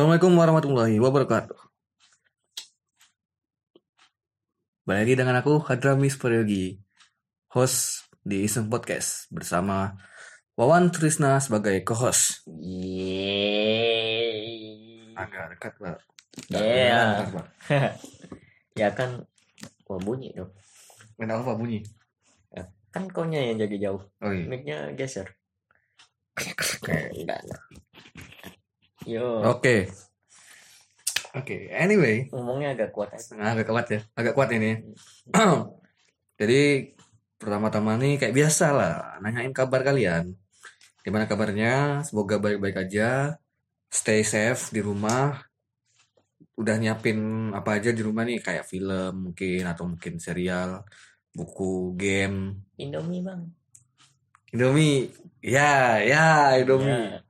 Assalamualaikum warahmatullahi wabarakatuh. Balik lagi dengan aku Hadramis Peryogi, host di Iseng Podcast bersama Wawan Trisna sebagai co-host. Yeay. Agak dekat pak. Iya. ya kan Wah bunyi dong Kenapa apa bunyi? Kan kaunya yang jaga jauh Oh iya. Mic-nya geser Enggak Yo Oke. Oke. Anyway, Ngomongnya agak kuat aja nah, agak kuat ya, agak kuat ini. Jadi pertama-tama nih kayak biasa lah, nanyain kabar kalian. Gimana kabarnya? Semoga baik-baik aja. Stay safe di rumah. Udah nyiapin apa aja di rumah nih kayak film mungkin atau mungkin serial, buku, game. Indomie bang Indomie. Ya, ya, Indomie. Ya,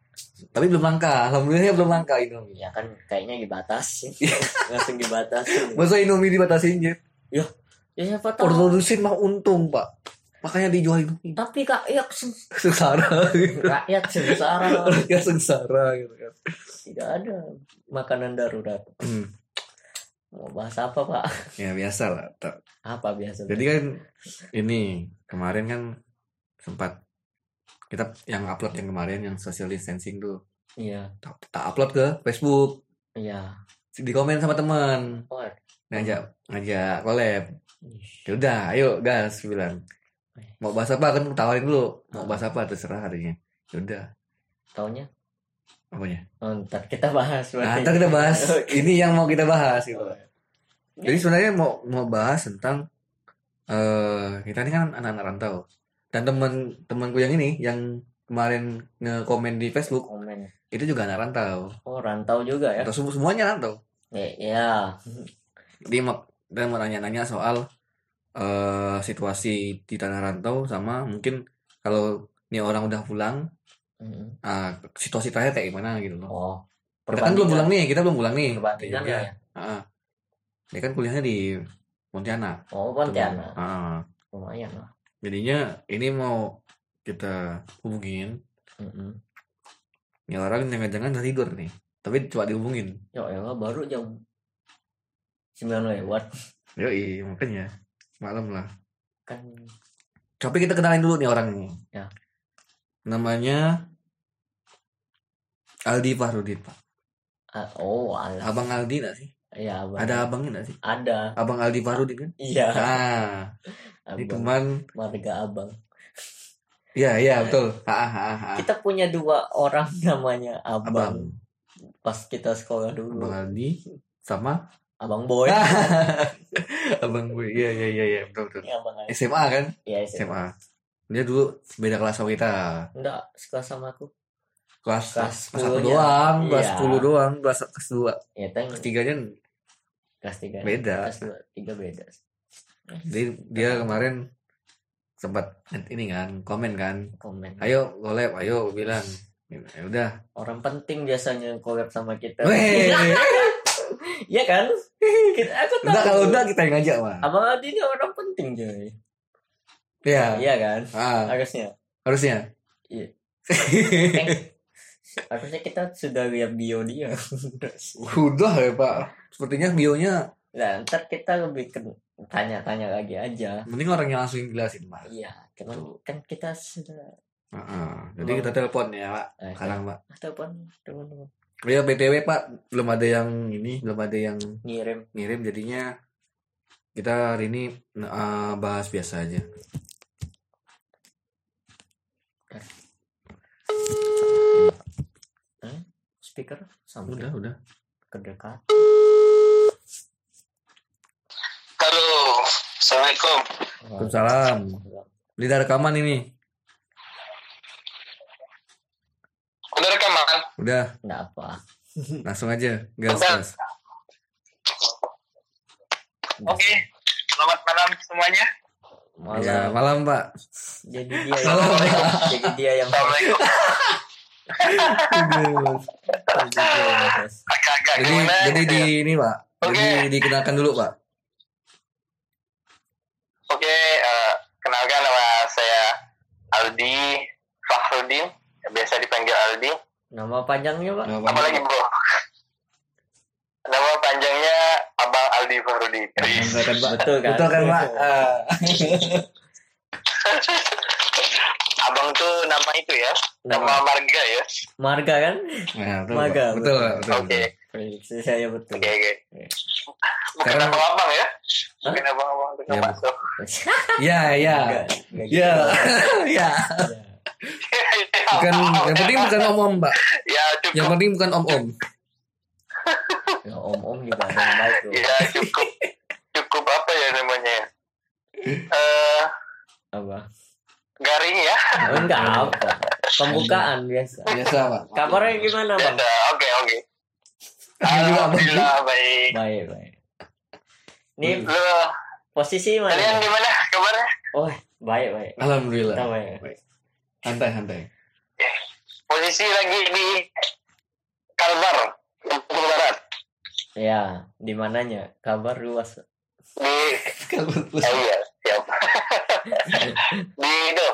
Tapi belum langka. Alhamdulillah belum langka Indomie. ya kan kayaknya dibatasin Langsung dibatasin Masa Indomie dibatasin Jet? Ya siapa tahu Produsen mah untung, Pak. Makanya dijual Indomie. Tapi kak ya seng- Sengsara. rakyat sengsara Ya sengsara gitu kan. Tidak ada makanan darurat Hmm. Mau bahas apa pak? Ya biasa lah. Apa biasa? Jadi kan ini kemarin kan sempat kita yang upload yang kemarin yang social distancing tuh. Iya. Tak, tak upload ke Facebook. Iya. Di komen sama teman Oh, ngajak ngajak collab. Ih. ya udah ayo gas bilang. Mau bahas apa? Kan tawarin dulu. Mau bahas apa? Terserah harinya. Ya udah. Taunya? Apanya? Oh, ntar kita bahas nah, ntar kita bahas. Ini yang mau kita bahas gitu. Oh, jadi sebenarnya mau mau bahas tentang eh kita ini kan anak-anak rantau dan teman temanku yang ini yang kemarin nge-komen di Facebook komen. itu juga anak rantau Oh, rantau juga ya? atau semua semuanya rantau Ya, ya. dia mau dia mau nanya-nanya soal eh situasi di tanah rantau sama mungkin kalau ini orang udah pulang Mm. ah, situasi terakhir kayak gimana gitu loh Oh, kita kan belum pulang nih kita belum pulang nih Perbandingan Iya. lah ya. Ah. dia kan kuliahnya di Pontianak Oh, Pontianak. Ah. Lumayan lah. Jadinya ini mau kita hubungin. Ini orang jangan-jangan udah tidur nih tapi coba dihubungin. Ya elah, baru jam 9 lewat. yoi makanya. Malam lah. Kan tapi kita kenalin dulu nih orang ini Ya. namanya Aldi Fahrudin pak. Ah, oh, alah. abang Aldi nggak sih Ya, abang. ada abangnya nggak sih Ada. abang Aldi Fahrudin kan Iya. ah ini Abang. teman Marga Abang. iya iya betul ah, ah, ah. Kita punya dua orang namanya Abang. abang Pas kita sekolah dulu. abang Aldi sama Abang Boy. abang gue iya iya iya iya betul betul Ini Abang Boy. SMA kan Iya, SMA. SMA dia dulu beda kelas sama kita Enggak, sekelas sama aku. kelas Kelas kelas satu 10-nya. doang kelas Iya. 10 doang kelas kelas dua Ya, kelas tiganya kelas 3. beda Kelas 2, 3 beda. jadi dia kemarin sempat ini kan komen kan Komen. ayo collab ayo bilang ya udah Orang penting biasanya collab sama kita. Iya kan? Kita aku tahu. enggak kalau enggak kita yang ngajak mah Abang Adi ini orang penting coy. ya Iya kan? ah, Harusnya. harusnya Iya. Eh, harusnya kita sudah lihat bio dia. udah ya pak. Sepertinya bionya nah, ntar kita lebih ke tanya-tanya lagi aja. mending orang yang langsung jelasin pak. Iya, kan, kan kita sudah Ah, jadi kita telepon ya pak. Eh, sekarang pak. Telepon teman-teman ya btw pak. Belum ada yang ini belum ada yang ngirim. ngirim. Jadinya kita hari ini eh, bahas biasa aja Eh, speaker sampai udah udah kedekat. Halo, Assalamualaikum. Waalaikumsalam. Ada rekaman ini Udah rekaman? udah Enggak apa. langsung aja gas gas Oke. Selamat malam semuanya. Malam. ya malam pak Jadi dia yang jadi dia yang Jadi. Agak-agak jadi gitu di ya? ini pak jadi dikenalkan dulu pak Oke, eh, kenalkan nama saya Aldi Fahrudin. Biasa dipanggil Aldi. Nama panjangnya pak? Nama Apa lagi bro? Nama panjangnya Abang Aldi Fahrudi. Enggak kan, Pak? Betul kan? Betul kan, Pak? Abang tuh nama itu ya, nama Nama marga ya. marga kan? Nah, betul, Pak. betul, betul. Oke, Prediksi saya betul. oke, oke. Bukan Sekarang- abang-abang ya? Bukan abang-abang tukang Ya, bakso. Ya, ya. Enggak, enggak gitu. Ya, ya. Ya. Bukan, yang penting bukan om-om, Mbak. Ya cukup. Yang penting bukan om-om. Ya, om-om juga ada yang baik loh. Ya cukup. Cukup apa ya namanya? Eh Apa? Garing ya. Oh, enggak apa. Pembukaan biasa. Biasa, Pak. Kabarnya gimana bang? Oke, oke. Ini juga Alhamdulillah baik. Baik baik. Ini Lo, posisi kalian mana? gimana kabarnya? Oh baik baik. Alhamdulillah. Kita baik. Santai, santai. Posisi lagi di Kalbar, Lampung Barat. Ya, di mananya? Kabar luas. Di Kalau Oh iya, siap. di itu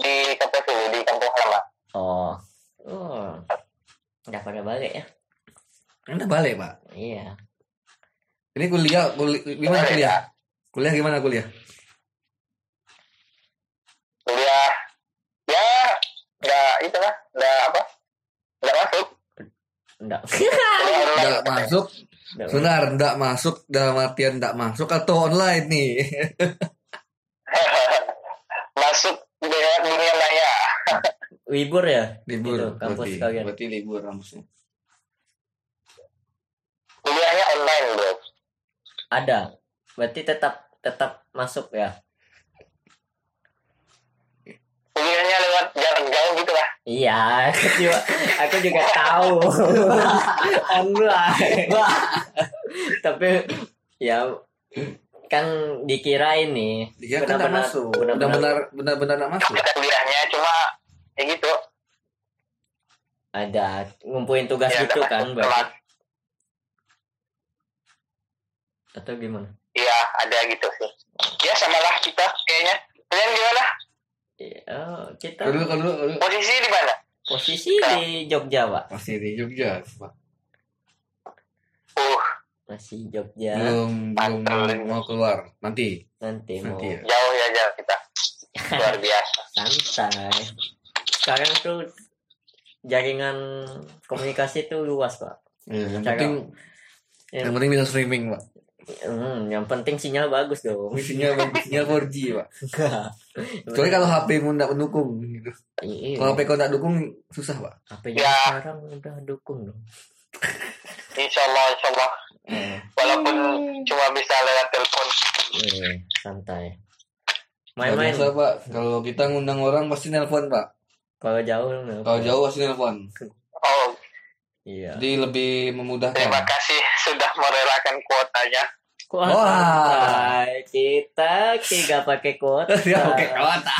di kampus itu, di kampung halaman. Oh. Oh. Udah pada balik ya? Anda balik, Pak. Iya. Ini kuliah, kuliah gimana kuliah? Kuliah gimana kuliah? Kuliah ya nggak itu lah, nggak apa, nggak masuk. Online. Enggak masuk. Sebentar, enggak masuk dalam artian enggak masuk atau online nih. masuk dengan dunia maya. Libur ya? libur Itu, kampus berarti. kalian. Berarti libur kampusnya. Kuliahnya online bro. Ada. Berarti tetap tetap masuk ya? Kuliahnya lewat jarak jauh gitu lah. Iya, aku juga, aku juga tahu. Online. Tapi ya kan dikira ini Dia kan enggak masuk. Benar-benar benar-benar enggak masuk. Kuliahnya cuma ya gitu. ada ngumpulin tugas Ya, gitu kan telat. atau gimana? Iya ada gitu sih. Ya sama lah kita kayaknya. Kalian gimana? Iya, oh, kita Kalau dulu, kalau kalau. Posisi di mana? posisi di Jogja pak, Masih di Jogja, Pak. Uh, masih Jogja Belum belum mau keluar. Nanti. nanti mau Nanti ya. jauh ya jauh kita. Luar biasa. santai. Sekarang tuh jaringan komunikasi tuh luas pak. Ya, yang Cara- penting Ya. yang penting bisa streaming, Pak. Hmm, yang penting sinyal bagus dong. Sinyal sinyal 4G, Pak. Enggak. Kecuali kalau HP mu enggak mendukung gitu. Iya. Kalau HP kau enggak dukung susah, Pak. HP Ya. sekarang udah dukung dong. Insya Allah, insya Allah. Eh, Walaupun cuma bisa lewat telepon. eh, santai. Main-main. biasa, Pak. Kalau kita ngundang orang pasti nelpon, Pak. Kalau jauh nelpon. Kalau jauh pasti nelpon. Oh, Iya. Jadi lebih memudahkan. terima kasih merelakan kuotanya. Wah, Wah. Kita tidak pakai kuota. Dia pakai kuota.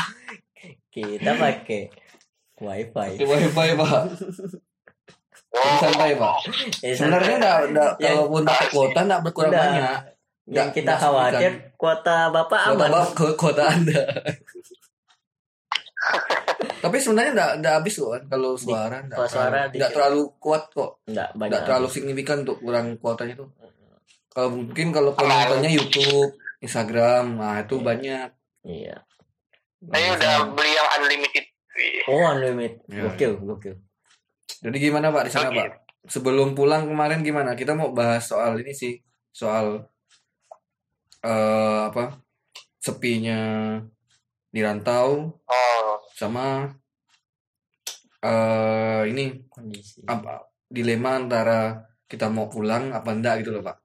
Kita pakai wifi. Pakai wifi, Pak. Jadi santai, Pak. Eh, Sebenarnya enggak enggak Ya. kalaupun pakai kuota enggak berkurang Udah. banyak. Yang kita khawatir kuota bapak Kuota aman. Bap- ku- kuota Anda. Tapi sebenarnya enggak enggak habis kok kan kalau suara enggak kalau suara terlalu, enggak terlalu kuat kok. Enggak banyak. Enggak terlalu signifikan untuk kurang kuotanya tuh. Kalau mungkin kalau penontonnya YouTube, Instagram, nah itu Iya. banyak. Iya. Saya udah beli yang unlimited. Oh, unlimited. Ya. Gokil, gokil. Jadi gimana Pak di sana Oke. Pak? Sebelum pulang kemarin gimana? Kita mau bahas soal ini sih, soal eh apa? Sepinya di rantau Oh, sama eh ini Kondisi. apa dilema antara kita mau pulang apa enggak gitu loh Pak.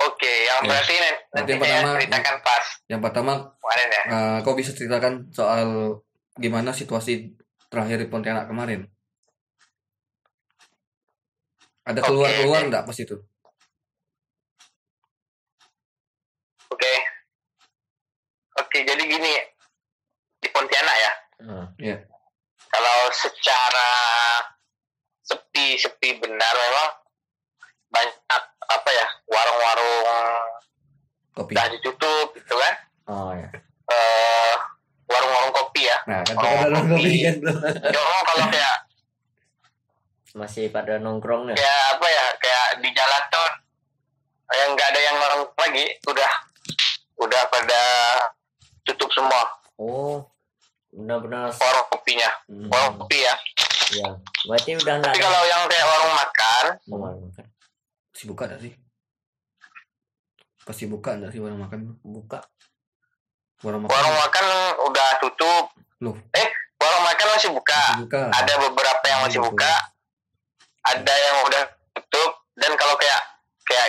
oke. Yang Ya. berarti nanti, Nanti yang saya pertama- ceritakan pas Yang pertama kemarin ya. eh, kau bisa ceritakan soal gimana situasi terakhir di Pontianak kemarin? Ada Oke, keluar-keluar oke. enggak pas itu? Oke. Oke, jadi gini di Pontianak ya. Ah, Kalau secara sepi-sepi benar memang banyak apa ya warung-warung Kopi. dah ditutup gitu kan. Oh ya. Eh warung-warung kopi ya. Nah, kan dalam kopi. kopi kan. Ya, kalau kayak masih pada nongkrong ya kayak apa ya kayak di jalan tuh yang nggak ada yang orang lagi udah udah pada tutup semua oh benar-benar warung kopinya Hmm, warung kopi ya ya berarti udah nggak tapi ada kalau yang kayak warung makan Oh, warung makan. Masih buka enggak sih? Pasti buka enggak sih warung makan? buka Warung makan warung makan udah tutup Loh. eh warung makan masih buka masih buka. ada beberapa yang masih Betul. buka ada yang udah tutup dan kalau kayak kayak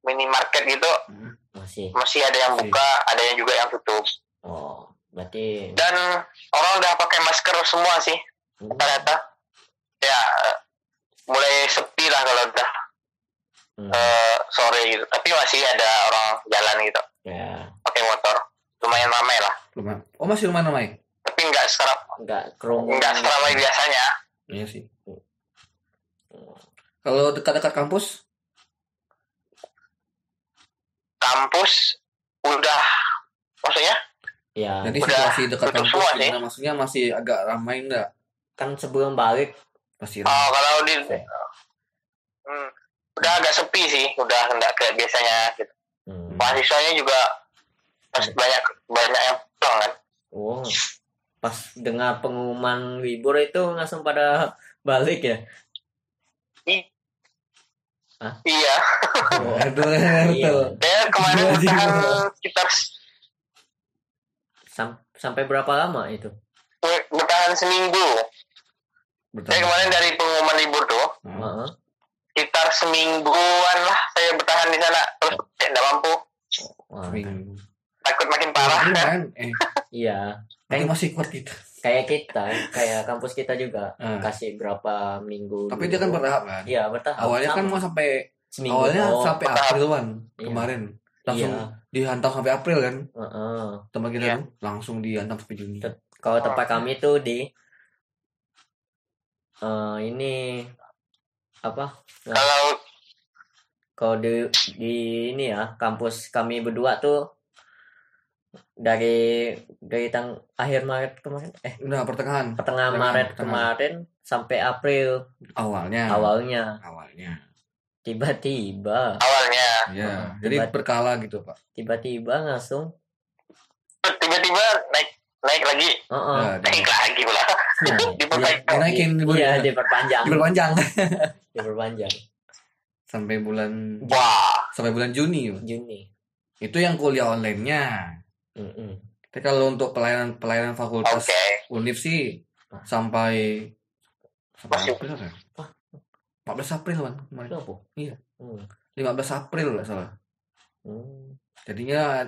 minimarket gitu Hmm. masih masih ada yang Masih. buka ada yang juga yang tutup oh berarti dan orang udah pakai masker semua sih hmm, rata-rata ya mulai sepi lah kalau udah hmm, eh, sore gitu. Tapi masih ada orang jalan gitu ya. pakai motor. Lumayan ramai lah. Lumayan. Oh, masih lumayan ramai. tapi nggak seram nggak kerumunan nggak seramai biasanya. Iya sih. Hmm. Kalau dekat-dekat kampus, kampus udah maksudnya ya jadi Udah situasi dekat kampus semua gimana? maksudnya masih agak ramai enggak? kan sebelum balik Masih oh, ramai. kalau di Oke. hmm, udah agak sepi sih udah nggak kayak biasanya gitu. hmm. mahasiswanya juga pas banyak banyak yang pulang kan oh pas dengar pengumuman libur itu langsung pada balik ya I- Hah? iya Oh, Aduh, Iya. saya kemarin Iya, iya. bertahan sekitar Sam- sampai berapa lama itu bertahan seminggu Betul. saya kemarin dari pengumuman libur tuh Hmm. Heeh. sekitar semingguan lah saya bertahan di sana terus tidak mampu Wah, Seminggu. takut makin parah Iya, kan kan? Eh, iya Kan- masih kuat kita. kayak kita kayak kampus kita juga Ah. kasih berapa minggu Tapi dia kan dulu. bertahap kan? iya bertahap Awalnya kan Sama. mau sampai seminggu awalnya oh, sampai. April kan Iya. kemarin. Langsung iya dihantam sampai April kan? heeh. Teman kita Iya. tuh langsung dihantam sampai Juni. Kalau tempat Oh. kami tuh di eh ini apa kalau kalau di di ini ya kampus kami berdua tuh dari dari tang akhir Maret kemarin eh Nah, pertengahan pertengahan Pertengahan, Maret pertengahan. kemarin sampai April awalnya. awalnya Awalnya. Tiba-tiba awalnya Ya, Hmm, jadi tiba- berkala gitu, Pak. tiba-tiba langsung tiba-tiba naik naik lagi Heeh. Nah, naik lagi pula Iya, diperbaiki dinaikin iya, liburnya. diperpanjang diperpanjang diperpanjang sampai bulan wah sampai bulan Juni. Pak. Juni Itu yang kuliah online-nya. Mm-mm. Tapi kalau untuk pelayanan pelayanan fakultas oke univ sih sampai sampai April? Ah. 14 April kan kemarin. Kenapa? Iya. Hmm. 15 April nggak salah. Hmm. Jadinya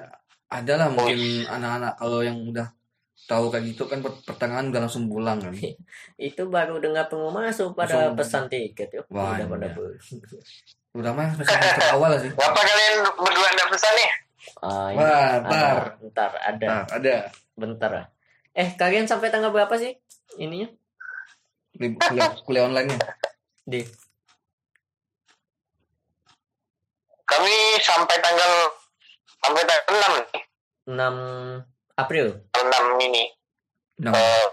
ada lah mungkin anak-anak kalau yang udah tahu kayak gitu kan per- pertengahan udah langsung pulang kan. Itu baru dengar pengumuman langsung pada Langsung- pesan tiket yuk. Wah, Udah pada iya. Udah mah semester awal sih. ngapa kalian berdua ada pesan nih Ah, ini Wah, ada. ntar. Ntar ada. Nah, ada Bentar. Eh, kalian sampai tanggal berapa sih? Ininya? Kuliah, kuliah online-nya. Di kami sampai tanggal sampai tanggal 6 nih. 6 April. tanggal 6 ini. Nah, eh,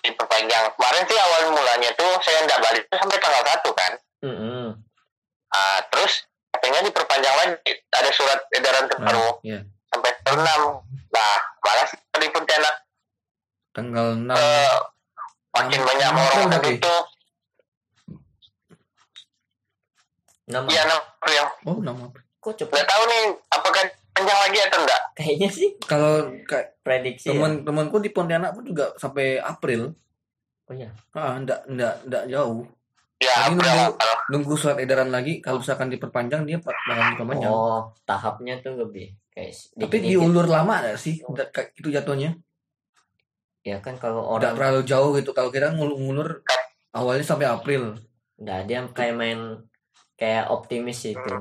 diperpanjang. Kemarin sih awal mulanya tuh saya nggak balik tuh sampai tanggal 1 kan. Mm-mm. Ah, terus katanya diperpanjang lagi. Ada surat edaran terbaru. Nah, iya. sampai tanggal 6 nah malah di Pontianak Tanggal 6 eh, makin Enam- banyak enam orang April yang berarti? tutup 6 iya 6 April Oh, 6 April. Kok cepet? nggak tahu nih apakah panjang lagi atau enggak Kayaknya sih Kalau kayak prediksi ya. teman-temanku di Pontianak pun juga sampai April. Oh iya. Ah, enggak enggak enggak jauh. ya Tadi April nunggu- April. Nunggu surat edaran lagi kalau misalkan diperpanjang dia bakal diperpanjang. Oh, tahapnya tuh lebih kayak Tapi dikit-dikit. diulur lama gak sih? Udah kayak itu jatuhnya. Ya kan kalau Udah orang terlalu jauh gitu. Kalau kita ngulur-ngulur awalnya sampai April. Nah, dia kayak main kayak optimis itu.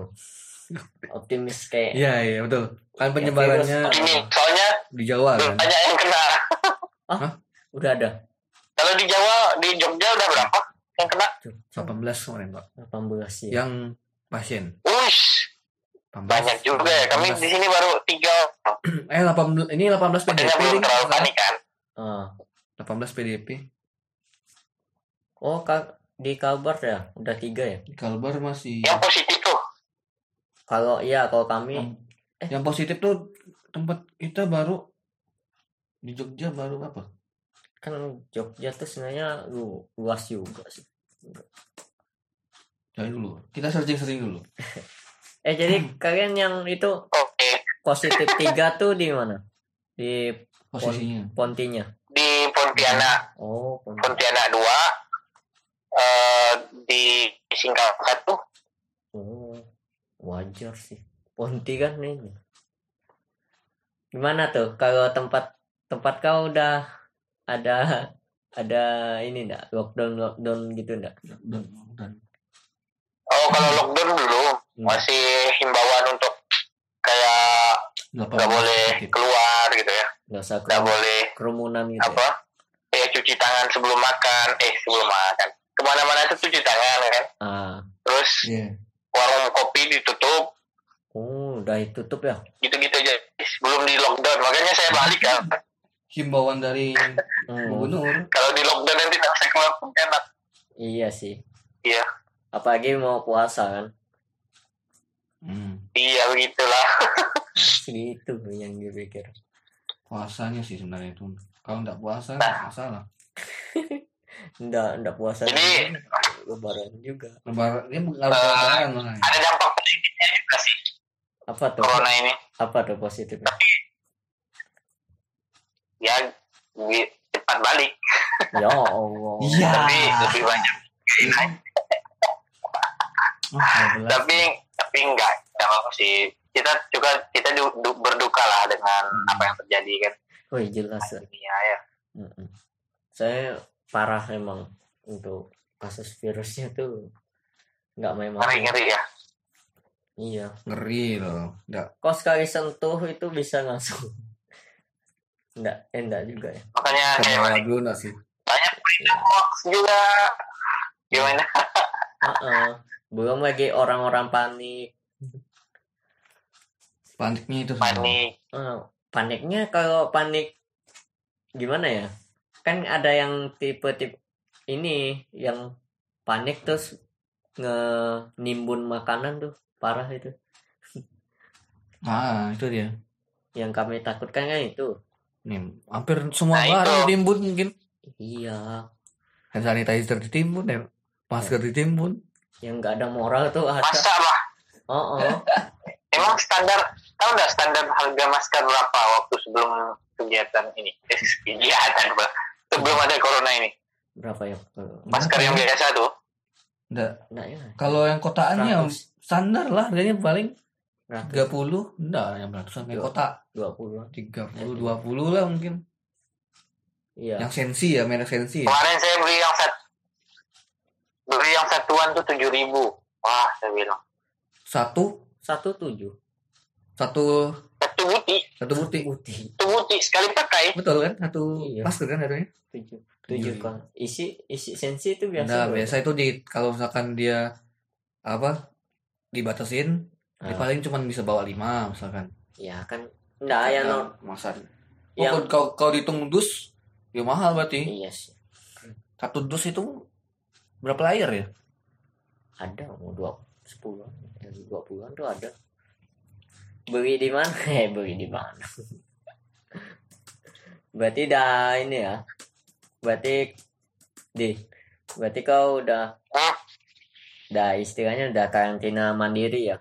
Optimis kayak Iya, iya, betul. Kan penyebarannya ini soalnya di Jawa kan. banyak yang kena udah ada kalau di Jawa di Jogja udah berapa yang kena 18 kemarin, Pak. 18 sih. Yang pasien. Uish, 18. banyak juga ya. Kami di sini baru tiga. Eh 18 ini 18 PDP belum terlalu panik kan. Ah. 18 PDP. Oh, Kak, di Kalbar ya udah tiga ya Di Kalbar masih Yang positif tuh. kalau iya kalau kami yang, yang positif tuh tempat kita baru di Jogja baru apa? kan Jogja tuh sebenarnya lu luas juga sih Cari dulu. Kita searching-searching dulu. eh jadi kalian yang itu Oke. positif tiga tuh di mana di Posisinya. Pontinya Di Pontianak, oh Ponti. Pontianak 2 di Singkawang 1 oh wajar sih. Ponti kan ini gimana tuh? Kalau tempat tempat kau udah ada ada ini enggak lockdown lockdown gitu enggak dan Oh, kalau lockdown dulu Hmm. masih himbauan untuk kayak nggak boleh positif. keluar gitu ya, nggak usah nggak boleh kerumunan gitu ya? apa, ya cuci tangan sebelum makan, eh sebelum makan, ke mana-mana itu cuci tangan kan, ah. Terus Iya. warung kopi ditutup, oh udah ditutup ya? Gitu-gitu aja, belum di lockdown, makanya saya balik kan, Himbauan dari Hmm, gubernur. kalau di lockdown nanti tidak bisa keluar pun enak, iya sih. Iya, apalagi mau puasa kan? Hmm. iya begitulah, segitu yang dipikir. Puasanya sih sebenarnya itu. Kalau nggak puasa nggak masalah. enggak enggak puasa Jadi- juga, lebaran juga Lebaran dia nggak lebaran makanya. ada dampak positifnya juga sih apa tuh corona ini, apa tuh positifnya ya cepat balik, ya Allah Iya. tapi lebih banyak, Oh, 12. tapi tapi enggak, enggak apa sih, kita juga kita du- du- berduka lah dengan Hmm. apa yang terjadi kan Wih jelas ya. dunia ya. Mm-mm. Saya parah emang untuk kasus virusnya tuh nggak main ngeri ngeri ya Iya. Ngeri loh. Nggak. Kok sekali sentuh itu bisa langsung. Enggak, eh, enggak juga ya. makanya kayak dulu nggak sih? banyak berita hoax juga gimana Heeh. Belum lagi orang-orang panik. Paniknya itu panik Eh, paniknya kalau panik gimana ya? Kan ada yang tipe-tipe ini yang panik terus nge nimbun makanan tuh parah itu. Ah, itu dia. Yang kami takutkan kan itu. Nih, hampir semua Nah, barang ditimbun mungkin. Iya. Hand sanitizer ditimbun, ya. masker ditimbun. Yang nggak ada moral tuh ada. masa lah Oh, oh. emang standar tahu nggak standar harga masker berapa waktu sebelum kegiatan ini eh, kegiatan Pak. Sebelum ada corona ini Berapa ya? Masker yang biasa tuh Enggak. Enggak ya. Kalau yang kotaannya 100, standar lah harganya paling 100, 30. Enggak, yang ratusan kayak Dua. kotak. 20. 30, 20 lah mungkin. Iya. Yang sensi ya, merek sensi ya. kemarin saya beli yang sat beli yang satuan tuh tujuh ribu wah saya bilang Satu, Satu tujuh. satu, satu buti satu buti. Putih. satu buti sekali pakai Betul kan? Satu Iya. masker kan harganya? Tujuh. Tujuh Tujuh kan. Isi isi sensi itu biasa. Nah, biasa itu di kalau misalkan dia apa dibatasin, dia Ah. paling cuma bisa bawa lima misalkan. Ya kan. Enggak ya no. Masan. Yang Oh, kalau kalau dihitung dus, ya mahal berarti. iya sih. Satu dus itu berapa layar ya? Ada mau dua sepuluh dua puluhan tuh ada. Beli di mana? Eh beli di mana? Berarti dah ini ya. Berarti di berarti kau udah udah istilahnya udah karantina mandiri ya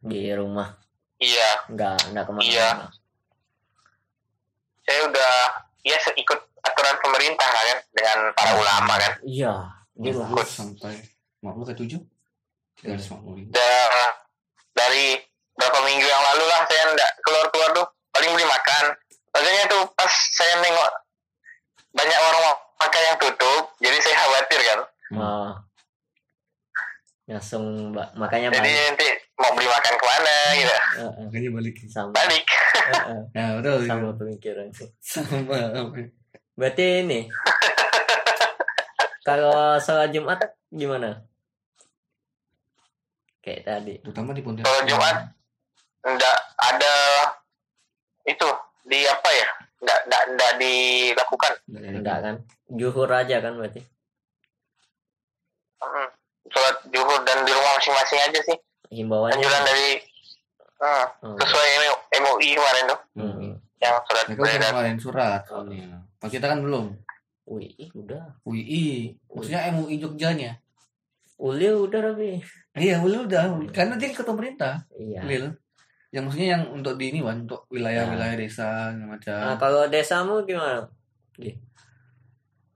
di rumah iya nggak nggak ke mana Iya. saya udah ya ikut aturan pemerintah kan dengan para ulama kan iya di rumah sampai 50 ke 7 350 udah dari berapa minggu yang lalu lah saya nggak keluar keluar tuh paling beli makan. Makanya tuh pas saya nengok banyak orang makan yang tutup jadi saya khawatir kan. Ah. langsung mbak makanya jadi balik. nanti mau beli makan ke mana gitu. Eh, eh, makanya balik. Sama. Balik. Eh, eh, ya betul sama pemikiran sih. Sama berarti ini kalau sholat Jumat gimana? Kayak tadi. Terutama di Pontianak Kalau Jumat? Nggak ada itu di apa ya nggak nggak nggak dilakukan enggak kan juhur aja kan berarti Mm, sholat zuhur dan di rumah masing-masing aja sih himbauannya anjuran dari eh, Oh, sesuai MUI kemarin tuh hmm. yang surat Mereka udah ngeluarin surat soalnya. Pas kita kan belum. Wih, udah. UI, maksudnya MUI Jogjanya. Uli udah Rabi. Iya, belum udah. Karena dia ikut pemerintah, Iya. Lil. Yang maksudnya yang untuk di ini, Wan, untuk wilayah-wilayah desa segala macam. Nah, kalau desamu gimana?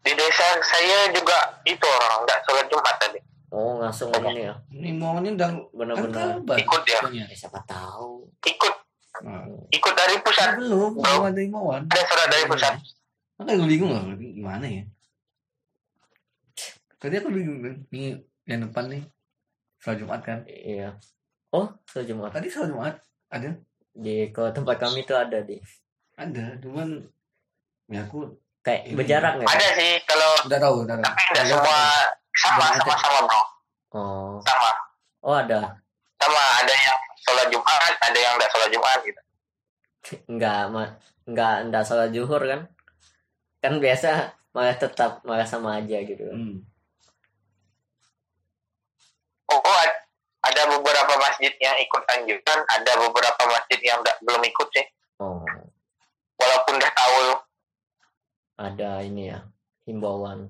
di desa saya juga itu orang nggak sholat jumat tadi Oh, langsung ini ya. Ini maunya udah kan Benar-benar. kabar. Ikut ya? pokoknya. Eh, siapa tahu. ikut Nah, ikut dari kan pusat belum, belum ada imbauan. ada surat dari pusat Makanya gue bingung lah, gimana ya? Tadi aku bingung kan, ini yang depan nih, sholat Jumat kan? Iya. Oh, sholat Jumat. Tadi sholat Jumat ada, Di ke tempat kami tuh ada di ada, cuman ya aku kayak Ini. berjarak nggak? ada sih kalau udah tahu, udah tahu. tapi nggak semua sama sama sama bro Oh. sama Oh, ada. sama ada yang sholat jumat ada yang nggak sholat jumat gitu Enggak, ma enggak enggak sholat zuhur kan? Kan biasa malah tetap malah sama aja gitu. Hmm. oh, oh, ada beberapa masjid yang ikut anjuran ada beberapa masjid yang nggak belum ikut sih. Oh, walaupun udah tahu. Ada ini ya himbauan.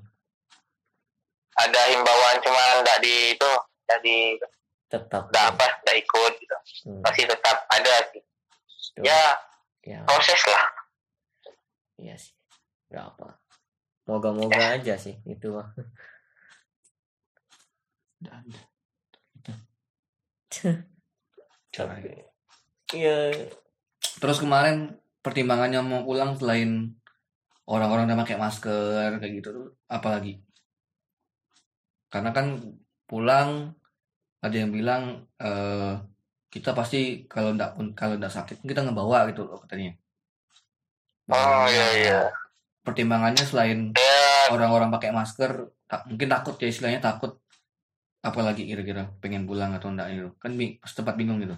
Ada himbauan cuma nggak di itu nggak di tetap. nggak apa nggak ikut gitu. Hmm, masih tetap ada sih. Tuh. ya ya, proses lah. Iya sih. Enggak apa. Moga-moga aja sih itu mah. Tapi iya. Terus kemarin pertimbangannya mau pulang selain orang-orang udah pakai masker kayak gitu tuh apa lagi? Karena kan pulang ada yang bilang eh, kita pasti kalau ndak pun kalau ndak sakit kita ngebawa gitu loh katanya. oh iya iya. Pertimbangannya selain ya orang-orang pakai masker tak, mungkin takut ya istilahnya takut apalagi kira-kira pengen pulang atau enggak gitu. Kan setempat bingung gitu.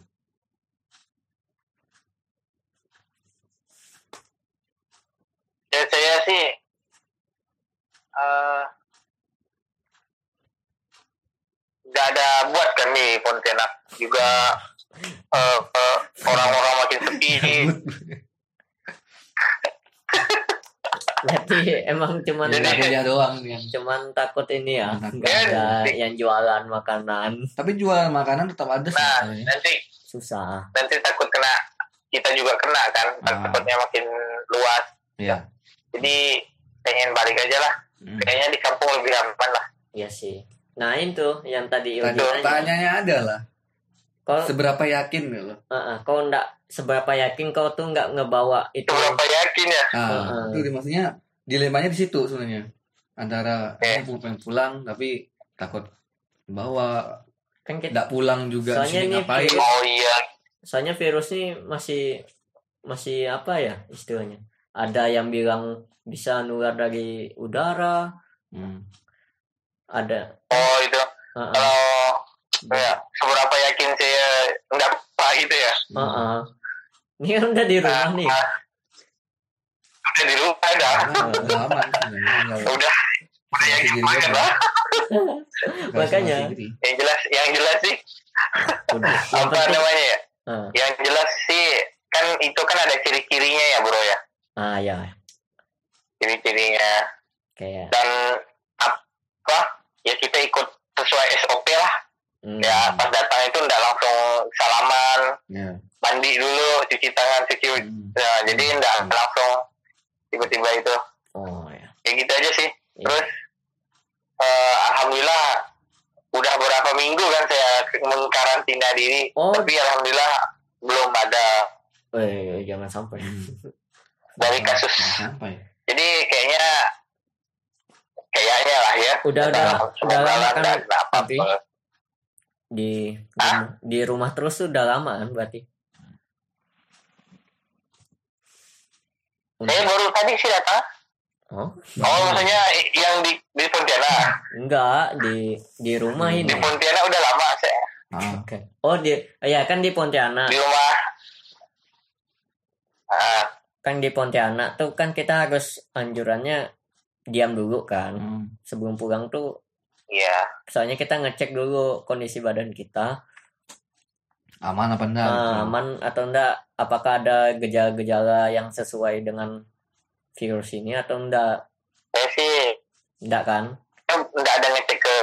Ya saya sih eh, nggak ada buat kan di Pontianak juga eh, eh, orang-orang makin sepi berarti emang cuman kuliah doang yang cuman takut ini ya nggak ada yang jualan makanan. Tapi jual makanan tetap ada sih. Nah katanya. nanti. Susah. Nanti takut kena kita juga kena kan. Ah. takutnya makin luas. Iya. jadi pengen balik aja lah. Hmm. kayaknya di kampung lebih aman lah. Iya sih. Nah itu yang tadi nanya. pertanyaannya adalah kau seberapa yakin gitu loh. uh, kau ndak seberapa yakin kau tuh nggak ngebawa itu seberapa yakin ya Nah, Heeh. itu maksudnya dilemanya di situ sebenarnya. Antara Eh. aku pengen pulang tapi takut bawa kan kita tidak pulang juga Soalnya ini ngapain. virus- oh iya soalnya virus ini masih masih apa ya istilahnya ada yang bilang bisa nular dari udara Hmm. ada oh itu uh, kalau ya seberapa yakin saya nggak apa gitu ya. Uh, ini kan udah di rumah nih. Ah, udah di rumah ada Nah, udah aman udah udah. Yakin banget aja. lah Makanya. yang jelas yang jelas sih. Udah. Yang apa penting namanya ya? Uh, yang jelas sih kan itu kan ada ciri-cirinya ya bro ya? Ah ya ciri-cirinya. Kayak dan apa? Ya kita ikut sesuai SOP lah hmm, ya pas datang itu nggak langsung salaman Ya. mandi dulu cuci tangan cuci Hmm. nah, jadi nggak Hmm. langsung tiba-tiba itu oh ya kayak gitu aja sih Iya. terus eh, alhamdulillah udah berapa minggu kan saya mengkarantina diri Oh. tapi alhamdulillah belum ada eh jangan sampai Hmm. dari kasus sampai. jadi kayaknya kayaknya lah ya Udah, udah, Dalam- udah lama dalam- kan, dalam- apa- tapi- di rumah, di rumah terus sudah lama kan berarti? Saya baru tadi sih datang. Oh? Oh maksudnya yang di di Pontianak. Enggak di di rumah ini. Di Pontianak udah lama saya Ah, Oke. Oh di ya kan di Pontianak. di rumah. Ah. Kan di Pontianak tuh kan kita harus anjurannya diam dulu kan. hmm. Sebelum pulang tuh Iya. soalnya kita ngecek dulu kondisi badan kita Aman apa enggak? ah, gitu. aman atau enggak apakah ada gejala-gejala yang sesuai dengan virus ini atau enggak Saya sih enggak kan kan nggak ada ngecek ke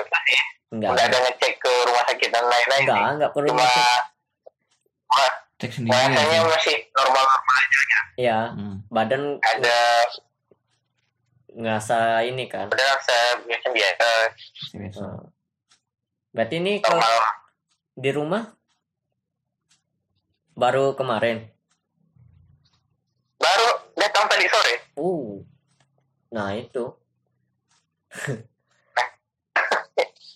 enggak nggak ada ngecek ke rumah sakit dan lain-lain. enggak enggak perlu Cuma ngecek Cek sendiri. rasanya aja. masih normal-normal aja. ya Hmm. badan Ada ngerasa ini kan udah saya biasa biasa Biasa. Ah. berarti ini kalau di rumah baru kemarin Baru datang tadi sore. uh nah itu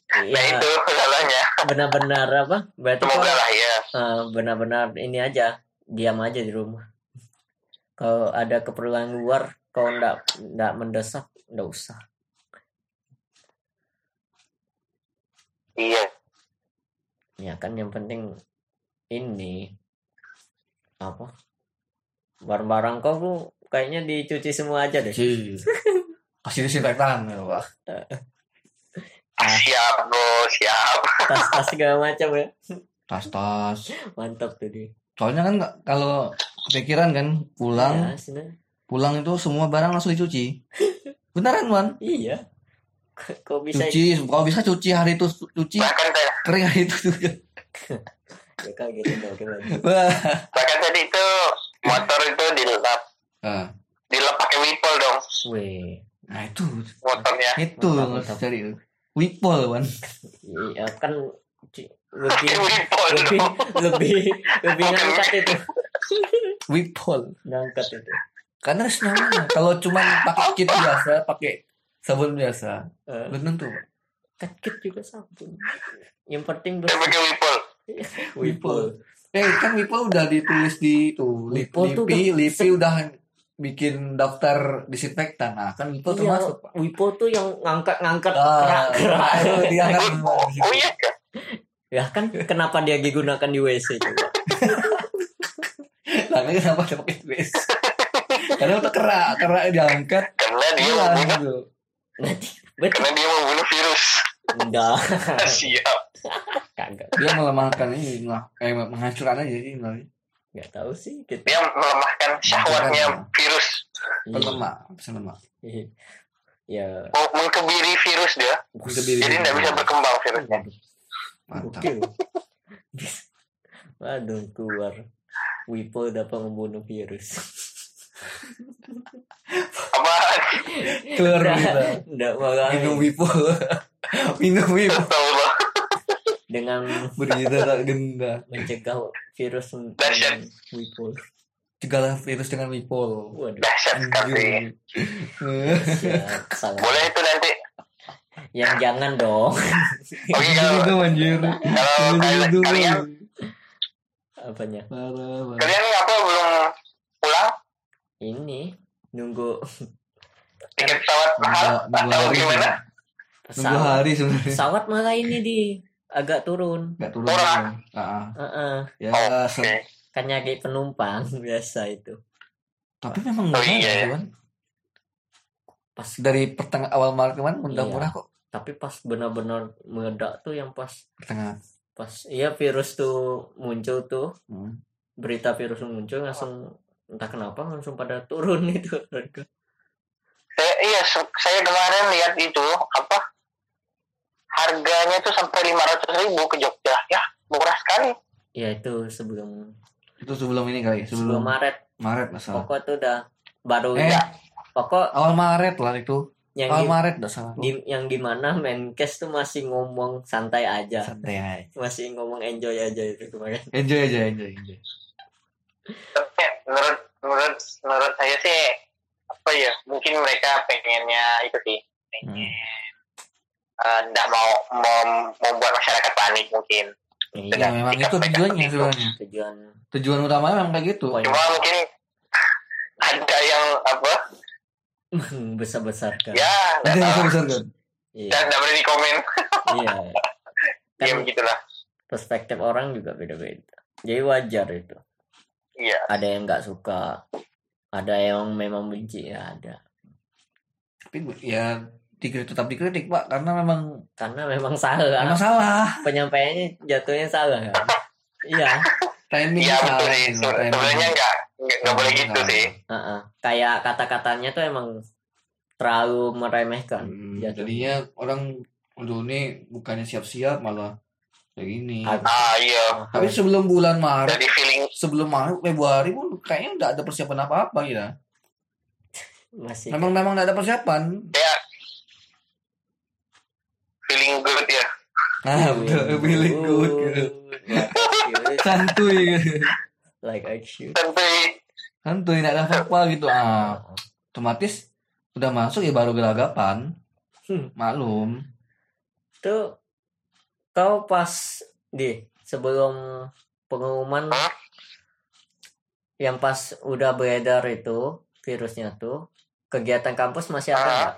Nah iya itu salahnya. benar-benar apa berarti Semoga kalau lah ya. eh, benar-benar ini aja diam aja di rumah kalau ada keperluan luar kalau ndak ndak mendesak ndak usah Iya. ya kan yang penting ini apa barang-barang kau tuh kayaknya dicuci semua aja deh Cuci. Kasih disinfektan ya, Pak. Siap bro, siap. tas-tas segala macam ya Tas-tas. mantap tuh dia Soalnya kan kalau kepikiran kan pulang, Ya. Pulang itu semua barang langsung dicuci. Beneran, Wan? iya kok bisa Cuci, kalau bisa cuci hari itu cuci, Bahkan saya, kering hari itu juga. ya gitu gimana Wah. bahkan tadi itu motor itu dilap Ah, dilap pakai wipol dong weh Nah, itu motornya. itu cari. Wipol, Wan. iya kan lebih lebih dong. lebih lebih ngangkat itu Wipol. ngangkat itu Karena harus nyaman. Kalau cuma pakai kit biasa, pakai sabun biasa, Eh, belum tentu. Kakit juga sabun. Yang penting Saya pakai wipol. Wipol. Eh, kan Wipol udah ditulis di tuh. Wipol tuh Lipi, Lipi udah bikin daftar disinfektan. Nah, kan Wipol Iya, termasuk. Pak. Wipo tuh yang ngangkat-ngangkat Ah, kerak-kerak. itu dia kan. Oh iya kah? Ya kan kenapa dia digunakan di WC coba? Nah, ini kenapa dia pakai twist? Karena untuk kerak, kerak diangkat, Karena dia membunuh, gitu. Nanti betul karena dia membunuh virus. enggak Siap. kagak Dia melemahkan ini, nah, eh, menghancurkan aja sih. Nah. nggak tahu sih gitu. Dia melemahkan syahwatnya virus. Kan lemah, bisa lemah. Iya. Ya, Mau mengkebiri virus dia. Mengkebiri. Jadi tidak bisa berkembang virusnya. Mantap. Waduh, keluar. Wipo dapat membunuh virus. Apaan? Keluar berita. Enggak malah Minum Wipol. Minum. Astagfirullah. dengan Berita tak genda. mencegah virus Dahsyat. Wipo. Segala virus dengan Wipol. Waduh, Dahsyat sekali. Boleh itu nanti. Yang jangan dong. Oke kalau Itu anjir. kalau kalian, Apanya? Kalian apa belum? Ini nunggu Tiket pesawat mahal atau gimana? Nunggu pesawat. hari sebenarnya. Pesawat malah ini di agak turun. Gak turun. Murah. Ah, Heeh. ya, Oh, se- Oke. Kan nyari penumpang biasa itu. tapi memang Oh, murah iya, ya, ya. Cuman. Pas Dari pertengah awal Maret kemarin Iya. murah kok. tapi pas benar-benar meledak tuh yang pas Pertengahan. pas iya virus tuh muncul tuh Hmm. berita virus muncul langsung entah kenapa langsung pada turun itu harga. Saya, iya, saya kemarin lihat itu apa harganya tuh sampai lima ratus ribu ke Jogja. Ya, murah sekali. Ya itu sebelum Itu sebelum ini kali, sebelum sebelum, Maret Maret masalah. pokok tuh udah baru Eh. ya pokok Awal Maret lah itu. yang Awal di, Maret dah salah. di- yang di mana Menkes tuh masih ngomong santai aja Santai aja. masih ngomong enjoy aja itu kemarin Enjoy aja, enjoy, enjoy. Menurut menurut menurut saya sih apa ya mungkin mereka pengennya itu sih. Hmm. tidak mau mem- membuat masyarakat panik mungkin. Iya Ya, memang itu tujuannya sebenarnya. tujuan. Tujuan utamanya memang kayak gitu. Cuma mungkin ada yang apa? Besar-besarkan. Ya Ada yang tahu. besar kan? iya. Dan nggak berani komen. Iya. Ya kan begitulah. Perspektif orang juga beda-beda. Jadi wajar itu iya ada yang nggak suka ada yang memang benci ya ada Tapi ya dikritik tetap dikritik pak karena memang karena memang salah memang salah penyampaiannya jatuhnya salah kan iya timing Iya betul salah sih. gitu. Sebenarnya enggak enggak enggak boleh gitu Salah. sih. Heeh. kayak kata-katanya tuh emang terlalu meremehkan Hmm, jadinya orang aduh ini bukannya siap-siap malah kayak gini Ah iya. tapi sebelum bulan Maret Jadi feeling sebelum Maret Februari pun kayaknya nggak ada persiapan apa-apa ya masih memang memang nggak ada persiapan ya feeling good ya. ah betul feeling good gitu. like I should, santuy gitu. like I should. Santai. santuy nggak ada apa-apa gitu ah otomatis udah masuk ya baru gelagapan Hmm. maklum tuh kau pas di sebelum pengumuman yang pas udah beredar itu virusnya tuh kegiatan kampus masih ada Ah. nggak?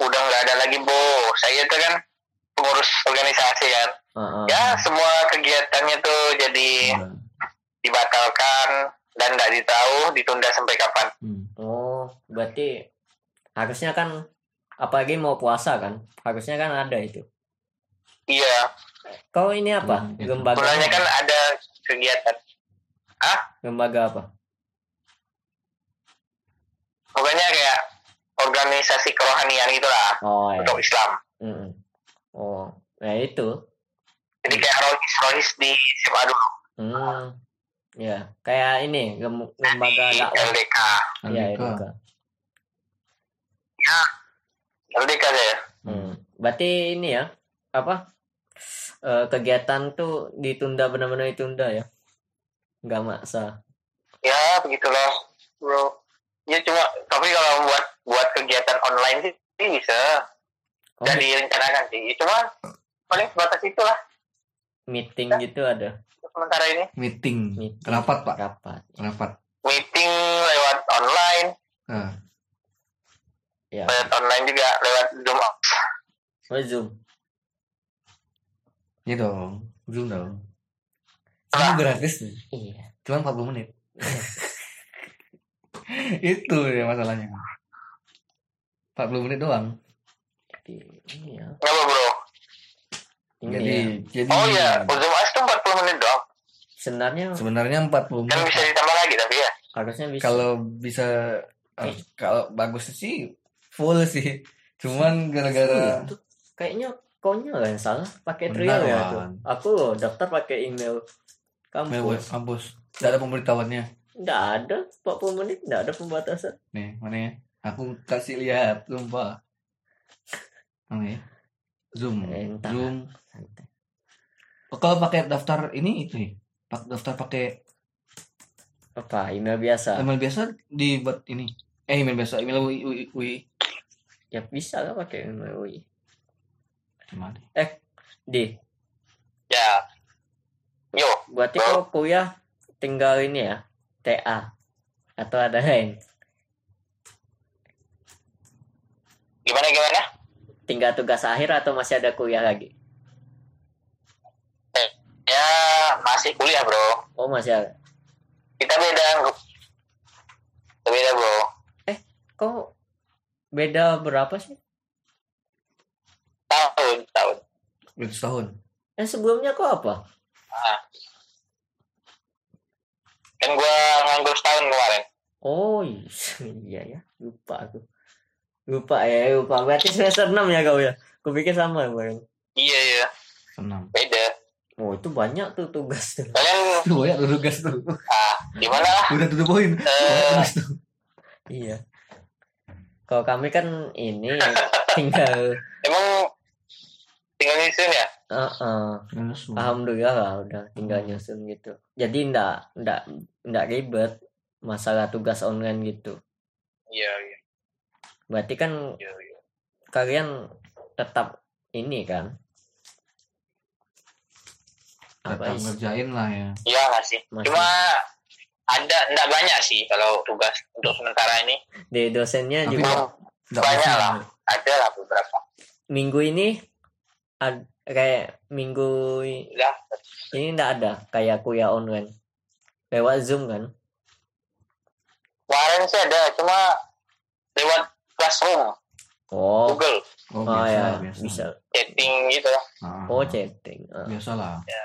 Udah nggak ada lagi, Bo. Saya itu kan pengurus organisasi kan. Heeh. Ya, semua kegiatannya tuh jadi Udah. dibatalkan dan nggak ditahu ditunda sampai kapan. Hmm. Oh, berarti harusnya kan apalagi mau puasa kan? Harusnya kan ada itu. Iya, Kau ini apa? Hmm. Lembaga sebenarnya apa? kan ada kegiatan. Lembaga apa? Pokoknya kayak organisasi kerohanian gitulah Oh, ya. untuk Islam. Mm-mm. Oh, ya itu. Jadi kayak rohis rohis di SMA dulu Hmm. Ya, kayak ini lem- lembaga dakwah. LDK. Ya, LDK. LDK. LDK saya. Hmm. Berarti ini ya, apa? Eh, kegiatan tuh ditunda benar-benar ditunda ya. Nggak maksa. Ya begitulah, bro. Ya cuma tapi kalau buat buat kegiatan online sih, sih bisa. Oh, Dan direncanakan sih. Cuma paling sebatas itulah meeting gitu ada. sementara ini. meeting Meeting. rapat pak Rapat. rapat Meeting lewat online, nah, Ya. lewat online juga lewat Zoom. Oh, Zoom. Ya dong zoom dong Zoom gratis nih Iya. cuma 40 menit itu ya masalahnya 40 menit doang Di- Ini ya. Kenapa bro? Ini jadi ya. jadi Oh iya, Zoom As itu 40 menit doang. Sebenarnya sebenarnya 40 Kan menit bisa ditambah lagi tapi ya. harusnya bisa. kalau bisa eh, kalau bagus sih full sih cuman gara-gara kayaknya konyol yang salah pakai Benar, trial ya tuh. Aku loh daftar pakai email kampus. kampus tidak ada pemberitahuannya Nggak ada 40 menit, nggak ada pembatasan. nih mana ya aku kasih lihat mana ya zoom Eh, zoom Santai. Oh, kalau pakai daftar ini itu nih pak daftar pakai Apa email biasa? email biasa dibuat ini eh email biasa email UI, UI. Ya bisa lah pakai email UI. Gimana Di, Ya. Yo, berarti kalau kuliah tinggal ini ya, TA atau ada lain. gimana gimana? Tinggal tugas akhir atau masih ada kuliah lagi? Ya masih kuliah bro. Oh masih ada. Kita beda. Kita beda bro. Kok beda berapa sih? Tahun tahun. Udah setahun Yang sebelumnya kok apa? Kan gua nganggur setahun kemarin. Oh iya ya, lupa aku. Lupa ya, lupa. Berarti semester 6 ya kau ya? Kupikir sama kemarin. Iya iya. senang Beda. Oh itu banyak tuh tugas tuh. Kalian tuh banyak tuh tugas tuh ah gimana lah? udah tutup poin Eh, tugas tuh Iya. Kalau kami kan ini tinggal tinggal nyusun ya? Heeh. Alhamdulillah lah udah tinggal nyusun gitu. Jadi ndak ndak ndak ribet masalah tugas online gitu. Iya iya. Berarti kan iya, iya. kalian tetap ini kan? Apa tetap ngerjain lah ya Iya nggak sih. Masih. Cuma ada enggak banyak sih kalau tugas untuk sementara ini. di dosennya Tapi juga nggak banyak lah. Ada lah beberapa. minggu ini ad, kayak minggu Udah. ini ndak ada kayak kuliah online lewat zoom kan? Kemarin sih ada, cuma lewat classroom. Oh, Google Oh, oh, biasa, ya, biasa. bisa. chatting gitu Ah, Oh, chatting. Ah. biasa lah. Ya.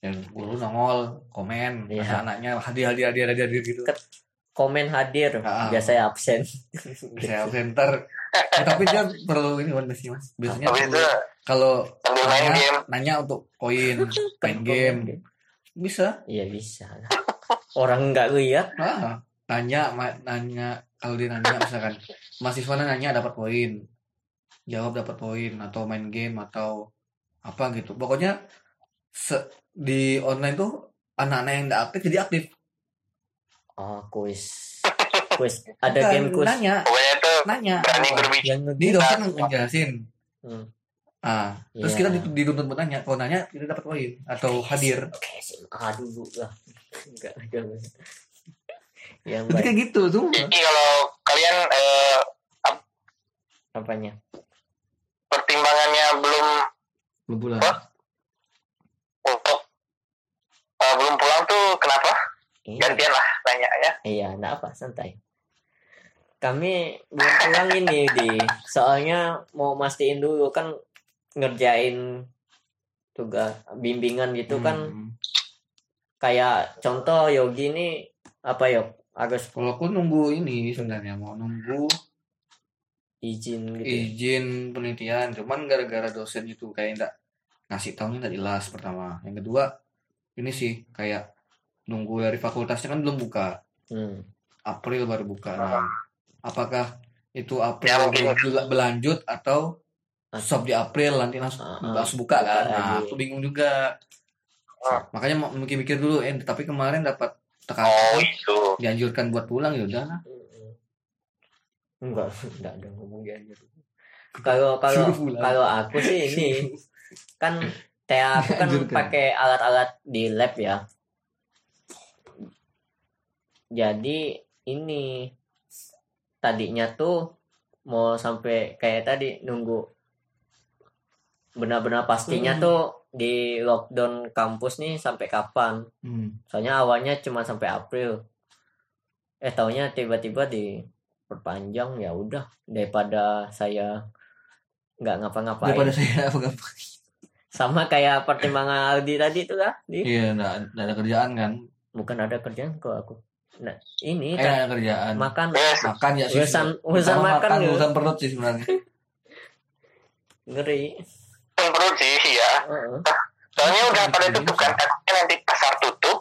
Yang dulu nongol, komen, ada anaknya hadir hadir hadir hadir, hadir gitu. Ket- Komen hadir, Ah. biasanya absen. Saya center. Eh, tapi dia perlu ini kan sih mas. Biasanya perlu- kalau nanya, game nanya untuk koin, main game, bisa. Iya bisa. Orang nggak lihat. Ah, nanya, nanya kalau dia nanya misalkan mahasiswa nanya dapat poin, jawab dapat poin atau main game atau apa gitu. Pokoknya se- di online tuh anak-anak yang tidak aktif jadi aktif. Oh, kuis. Kuis. Ada Bukan, game kuis. Nanya, nanya. berani berbicara Yang Di dosen ngejelasin. Hmm. Ah, terus Iya. kita dituntut dituntut buat nanya. Kalau nanya kita dapat poin atau hadir. Kayak SMA dulu lah. Enggak ada. Yang Jadi baik kayak gitu tuh. jadi kalau kalian eh, apanya? pertimbangannya belum Belum pulang. untuk eh, belum pulang tuh kenapa Iya. gantian lah nanya ya Iya, enggak apa, santai. Kami belum pulang ini di soalnya mau mastiin dulu kan ngerjain tugas bimbingan gitu kan Hmm. kayak contoh Yogi ini apa yuk harus Kalau aku nunggu ini sebenarnya mau nunggu izin gitu. ya. izin penelitian cuman gara-gara dosen itu kayak enggak ngasih tahunya enggak jelas pertama yang kedua ini sih kayak nunggu dari fakultasnya kan belum buka Hmm. April baru buka nah, apakah itu Ya, April bel- berlanjut atau stop di April nanti langsung ah. langsung buka kan nah aku bingung juga Ah. makanya mau mikir-mikir dulu eh tapi kemarin dapat oh tekanan itu dianjurkan buat pulang ya udah lah. Enggak, enggak ada ngomong gitu. Kalau kalau kalau aku sih ini kan kayak aku kan pakai alat-alat di lab ya. Jadi ini tadinya tuh mau sampai kayak tadi nunggu benar-benar pastinya Hmm. tuh di lockdown kampus nih sampai kapan. Hmm. Soalnya awalnya cuma sampai April. Eh taunya tiba-tiba diperpanjang ya udah daripada saya nggak ngapa-ngapain. daripada saya apa Sama kayak pertimbangan Aldi tadi tuh lah. Di. iya enggak, enggak ada kerjaan kan Bukan ada kerjaan kok aku. Nah, ini eh kan ada kerjaan makan makan ya sih urusan urusan Pertama makan, ya. urusan perut sih sebenarnya ngeri. Perut sih ya Heeh. soalnya udah pada tutup kan takutnya nanti pasar tutup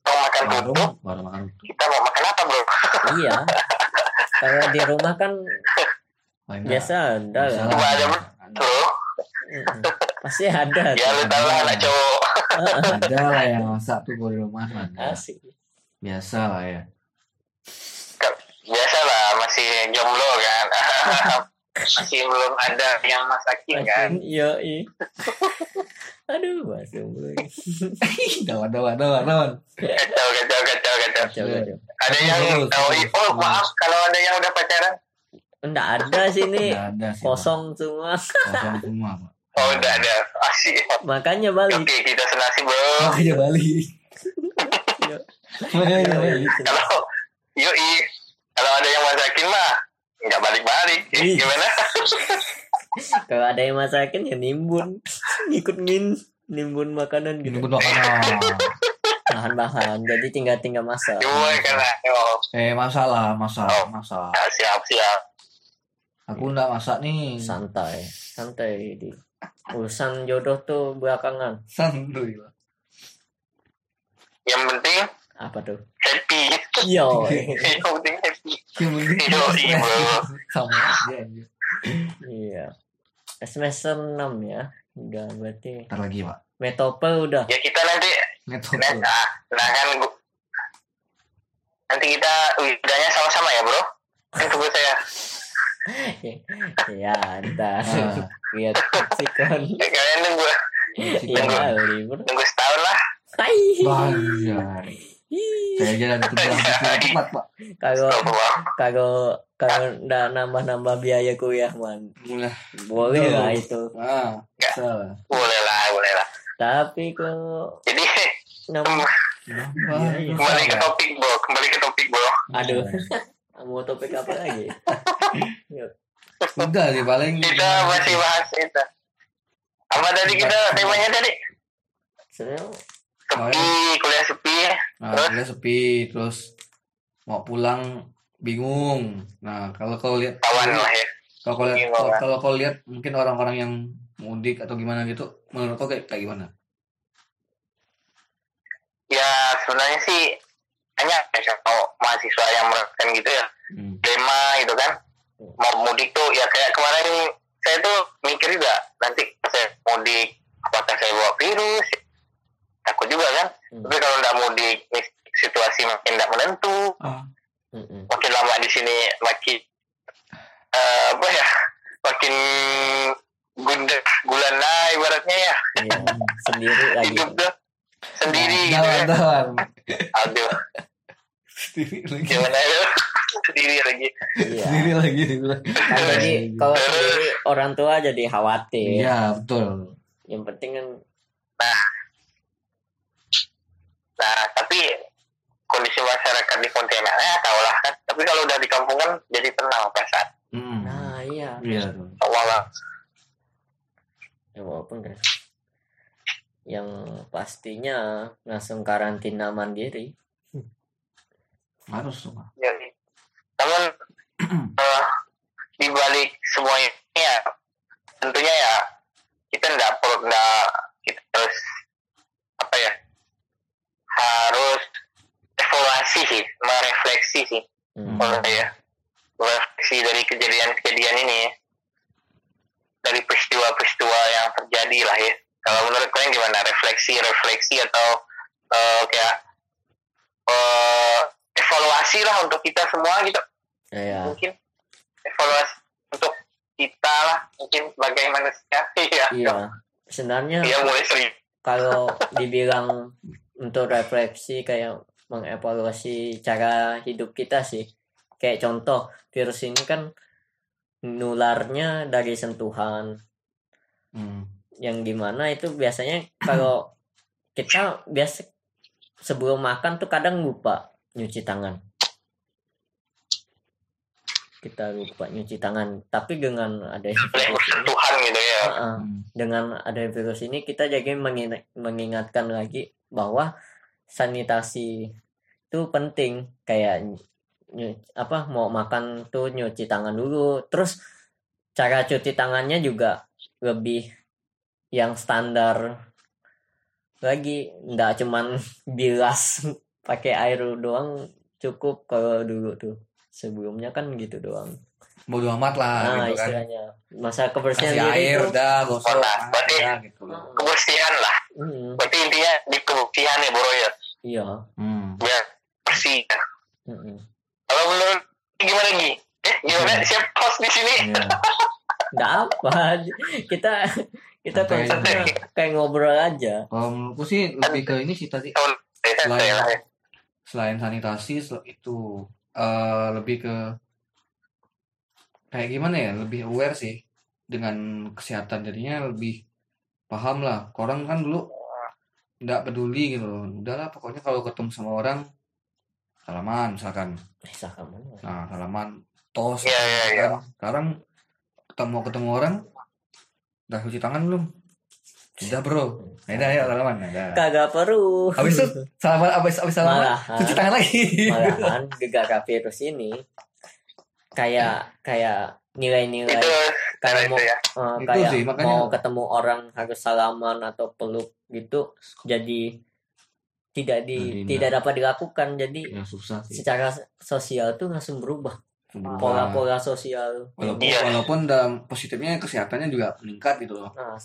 mau makan baru tutup baru makan kita mau makan apa bro iya. Kalau di rumah kan enggak. biasa ada Bisa lah. lah. Ada, bro. Pasti ada. ya lu tahu lah anak cowok ada lah yang masak tuh di rumah ada Asik. biasa lah ya biasa lah masih jomblo kan masih belum ada yang masakin kan Iya, iya. Aduh, masuk gue. dawan dawan dawan dawan kacau kacau kacau kacau Kacau, kacau. ada yang Terus, oh, maaf kalau ada yang udah pacaran Enggak ada sini. Nggak ada sih Pak. Kosong semua. kosong semua Pak. oh udah ada asik Makanya balik. oke kita senasi bro makanya balik Iya. makanya balik kalau yoi kalau ada yang masakin mah nggak balik balik Ih. gimana Kalau ada yang masakin ya nimbun. Ikut min nimbun makanan gitu. pun makanan Bahan-bahan. Jadi tinggal-tinggal masak. cuma karena oh eh masalah masak masak ya, siap siap aku enggak masak nih Santai. Santai di urusan jodoh tuh belakangan. santuy Pak. yang penting Apa tuh? happy Yo. yang penting happy yang penting Iya, iya, bro. sama aja. Iya. Semester 6 ya. Udah berarti ntar lagi pak metopel udah. ya kita nanti network nah, nah, kan gua- nanti kita widanya sama-sama ya bro kan tunggu saya ya, entar. Ah. Lihat sikon. Eh, kalian tunggu Iya, libur. tunggu setahun lah Hai. Banyak. Saya dan tujuh cepat pak. Kalau kalau kalau ndak nambah-nambah biaya kuliah man. Boleh. Betul. lah itu. Ah, boleh lah boleh lah. Tapi kalau jadi nambah Iya, kembali ke topik bro kembali ke topik bro aduh. Mau topik apa lagi? Udah sih paling kita masih bahas itu. Apa tadi kita temanya tadi? Sebenarnya sepi kuliah sepi nah, kuliah sepi terus mau pulang bingung. Nah kalau kau lihat kawan lah ya. kalau kau lihat kalau, kau lihat mungkin orang-orang yang mudik atau gimana gitu menurut kau kayak, kayak gimana? Ya sebenarnya sih banyak ya kalau mahasiswa yang merasakan gitu ya. Hmm. dilema gitu kan. Mau mudik tuh ya kayak kemarin saya tuh mikir juga nanti saya mudik apakah saya bawa virus takut juga kan? Hmm. tapi kalau nggak mudik nih, situasi makin tidak menentu ah, mm-mm. makin lama di sini makin eh, apa ya makin gundah gulana ibaratnya ya. Iya, sendiri lagi. Hidup tuh sendiri gitu dawan ya dawan aduh. Sendiri lagi. Gimana ya? Sendiri lagi. Iya. Sendiri lagi. Dibilang. Kan jadi kalau sendiri orang tua jadi khawatir. Iya betul. Yang penting kan nah tapi kondisi masyarakat di Pontianak ya tau lah kan. Tapi kalau udah di kampung kan jadi tenang perasaan hmm. nah iya. Iya tuh. Allah lah ya walaupun kan yang pastinya langsung karantina mandiri. Harus tuh ya. namun eh, di balik semua ini ya tentunya ya kita nggak perlu nggak kita harus harus evaluasi sih merefleksi sih. Hmm. kalau saya refleksi dari kejadian-kejadian ini ya. dari peristiwa-peristiwa yang terjadi lah ya. Kalau menurut kalian gimana? Refleksi refleksi atau eh, kayak eh, evaluasi lah untuk kita semua gitu. Ya mungkin evaluasi untuk kita lah mungkin sebagai manusia. Iya. Iya. Sebenarnya iya mulai sering kalau dibilang untuk refleksi kayak mengevaluasi cara hidup kita sih. Kayak contoh virus ini kan nularnya dari sentuhan. Hmm. yang gimana itu biasanya kalau kita biasa sebelum makan tuh kadang lupa nyuci tangan. Kita lupa nyuci tangan tapi dengan adanya mulai virus ini gitu ya. Uh-uh, Hmm. dengan adanya virus ini kita jadi mengin- mengingatkan lagi bahwa sanitasi itu penting. Kayak apa mau makan tuh nyuci tangan dulu. Terus cara cuci tangannya juga lebih yang standar lagi. Nggak cuman bilas pakai air doang cukup kalau dulu tuh. Sebelumnya kan gitu doang. Bodo amat lah nah gitu kan. istilahnya. Masa kebersihan kasih diri air tuh. udah gosok Nah, berarti- ya gitu kebersihan lah Hmm, berarti intinya di kebersihan ya bro ya iya hmm. ya. Mm-mm. kalau menurut gimana Gi? eh gimana Hmm. siap host di sini Iya. nggak apa kita kita konsepnya kayak ngobrol aja kalau menurutku sih lebih ke ini sih tadi Selain- ya. selain sanitasi sel- itu eh, lebih ke kayak gimana ya lebih aware sih dengan kesehatan jadinya lebih paham lah. Orang kan dulu nggak peduli gitu loh. Udahlah pokoknya kalau ketemu sama orang salaman misalkan. Eh mana nah salaman tos Iya, iya, iya. kan. sekarang ketemu ketemu orang udah cuci tangan belum? Sudah bro. Nah, udah ya salaman. Udah. Kagak perlu. Habis itu salaman habis habis salaman Malahan. cuci tangan lagi. malahan gegara virus ini kayak kayak nilai-nilai kayak mau itu ya. eh, Itu kayak sih, makanya- mau ketemu orang harus salaman atau peluk gitu jadi tidak di Jadi tidak dapat dilakukan. Jadi ya susah sih. secara sosial tuh langsung berubah. Berubah. pola-pola sosial. Walaupun Iya. walaupun dalam positifnya kesehatannya juga meningkat gitu loh. Nah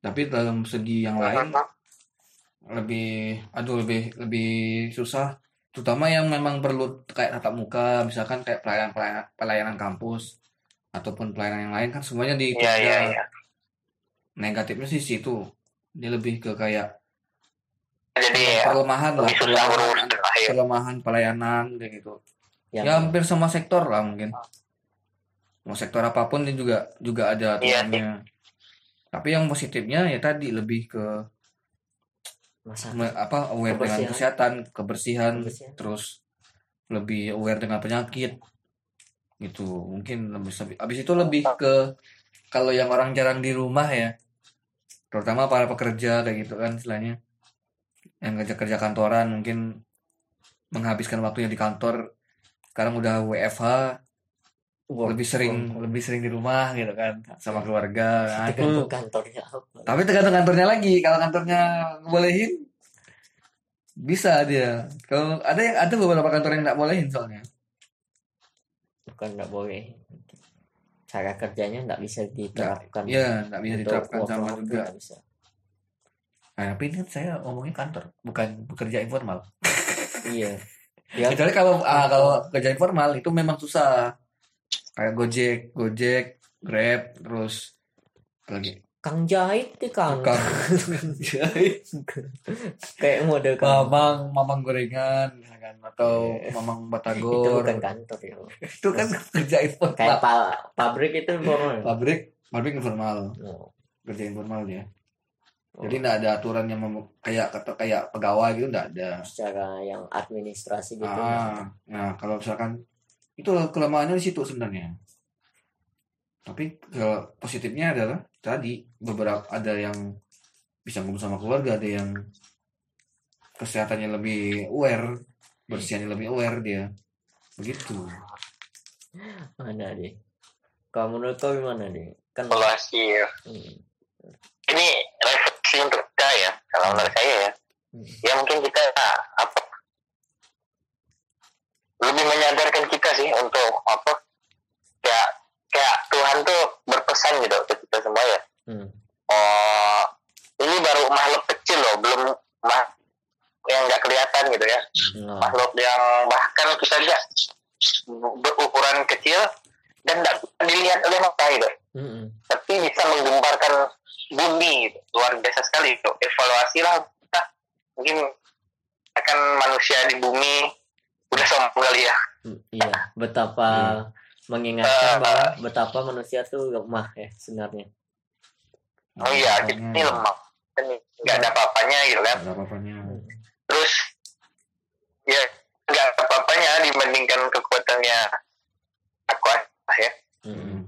tapi dalam segi yang lain lebih aduh lebih lebih susah. Terutama yang memang perlu kayak tatap muka misalkan kayak pelayanan pelayanan, pelayanan kampus ataupun pelayanan yang lain kan semuanya di iya iya iya. negatifnya sih situ. Dia lebih ke kayak jadi ya lah pelemahan, berurusan lah ya pelemahan pelayanan kayak gitu. Yang ya hampir semua sektor lah mungkin. Mau sektor apa pun dia juga juga ada Iya aturannya tapi yang positifnya ya tadi lebih ke masa me- apa aware dengan Kebersihan. kesehatan kebersihan Kebersihan. terus lebih aware dengan penyakit gitu. Mungkin lebih habis itu lebih ke kalau yang orang jarang di rumah ya. Terutama para pekerja kayak gitu kan istilahnya. Yang kerja kerja kantoran mungkin menghabiskan waktunya di kantor. Sekarang udah WFH Work lebih sering home. lebih sering di rumah gitu kan sama keluarga. Nah, itu tergantung kantornya apa? Tapi tergantung kantornya lagi. Kalau kantornya ngebolehin bisa dia. Kalau ada yang ada beberapa kantor yang nggak bolehin soalnya bukan nggak boleh. Cara kerjanya nggak bisa diterapkan ya nggak bisa diterapkan sama juga. bisa. Nah, tapi ini kan saya ngomongin kantor bukan bekerja informal. Iya. Ya. Kecuali kalau ah, kalau kerja informal itu memang susah. Kayak Gojek Gojek Grab terus lagi kang jahit di kang? Tukang jahit. Kayak mode kang. Mamang mamang gorengan kan atau Iya. mamang itu batagor bukan kantor ya itu kan kerja kayak informal pa- pabrik itu formal pabrik pabrik informal. Oh. kerja informal dia. Oh. jadi nggak ada aturan yang kayak kata kayak pegawai gitu nggak ada. Secara yang administrasi gitu ah nah kalau misalkan itu kelemahannya di situ sebenarnya. Tapi kalau positifnya adalah tadi beberapa ada yang bisa ngumpul sama keluarga ada yang kesehatannya lebih aware bersihnya lebih aware dia begitu mana deh kamu menurut kau gimana deh kan evaluasi ya. Hmm. ini refleksi untuk kita ya kalau menurut saya ya Hmm. ya mungkin kita apa lebih menyadarkan kita sih untuk apa kayak kayak Tuhan tuh berpesan gitu ke kita semua ya Hmm. oh ini baru makhluk kecil loh belum mah yang nggak kelihatan gitu ya. Nah, makhluk yang bahkan kita lihat berukuran kecil dan tidak dilihat oleh mata gitu. Mm-mm. tapi bisa menggemparkan bumi gitu. luar biasa sekali itu. Evaluasi lah kita mungkin akan manusia di bumi udah sombong kali ya. Hmm, iya betapa mengingatkan bahwa betapa manusia tuh lemah ya sebenarnya oh iya kita ini lemah nggak ada apa-apanya gitu kan? Ada apa-apanya. Hmm. terus ya nggak ada apa-apanya dibandingkan kekuatannya aku ya. Mm-mm.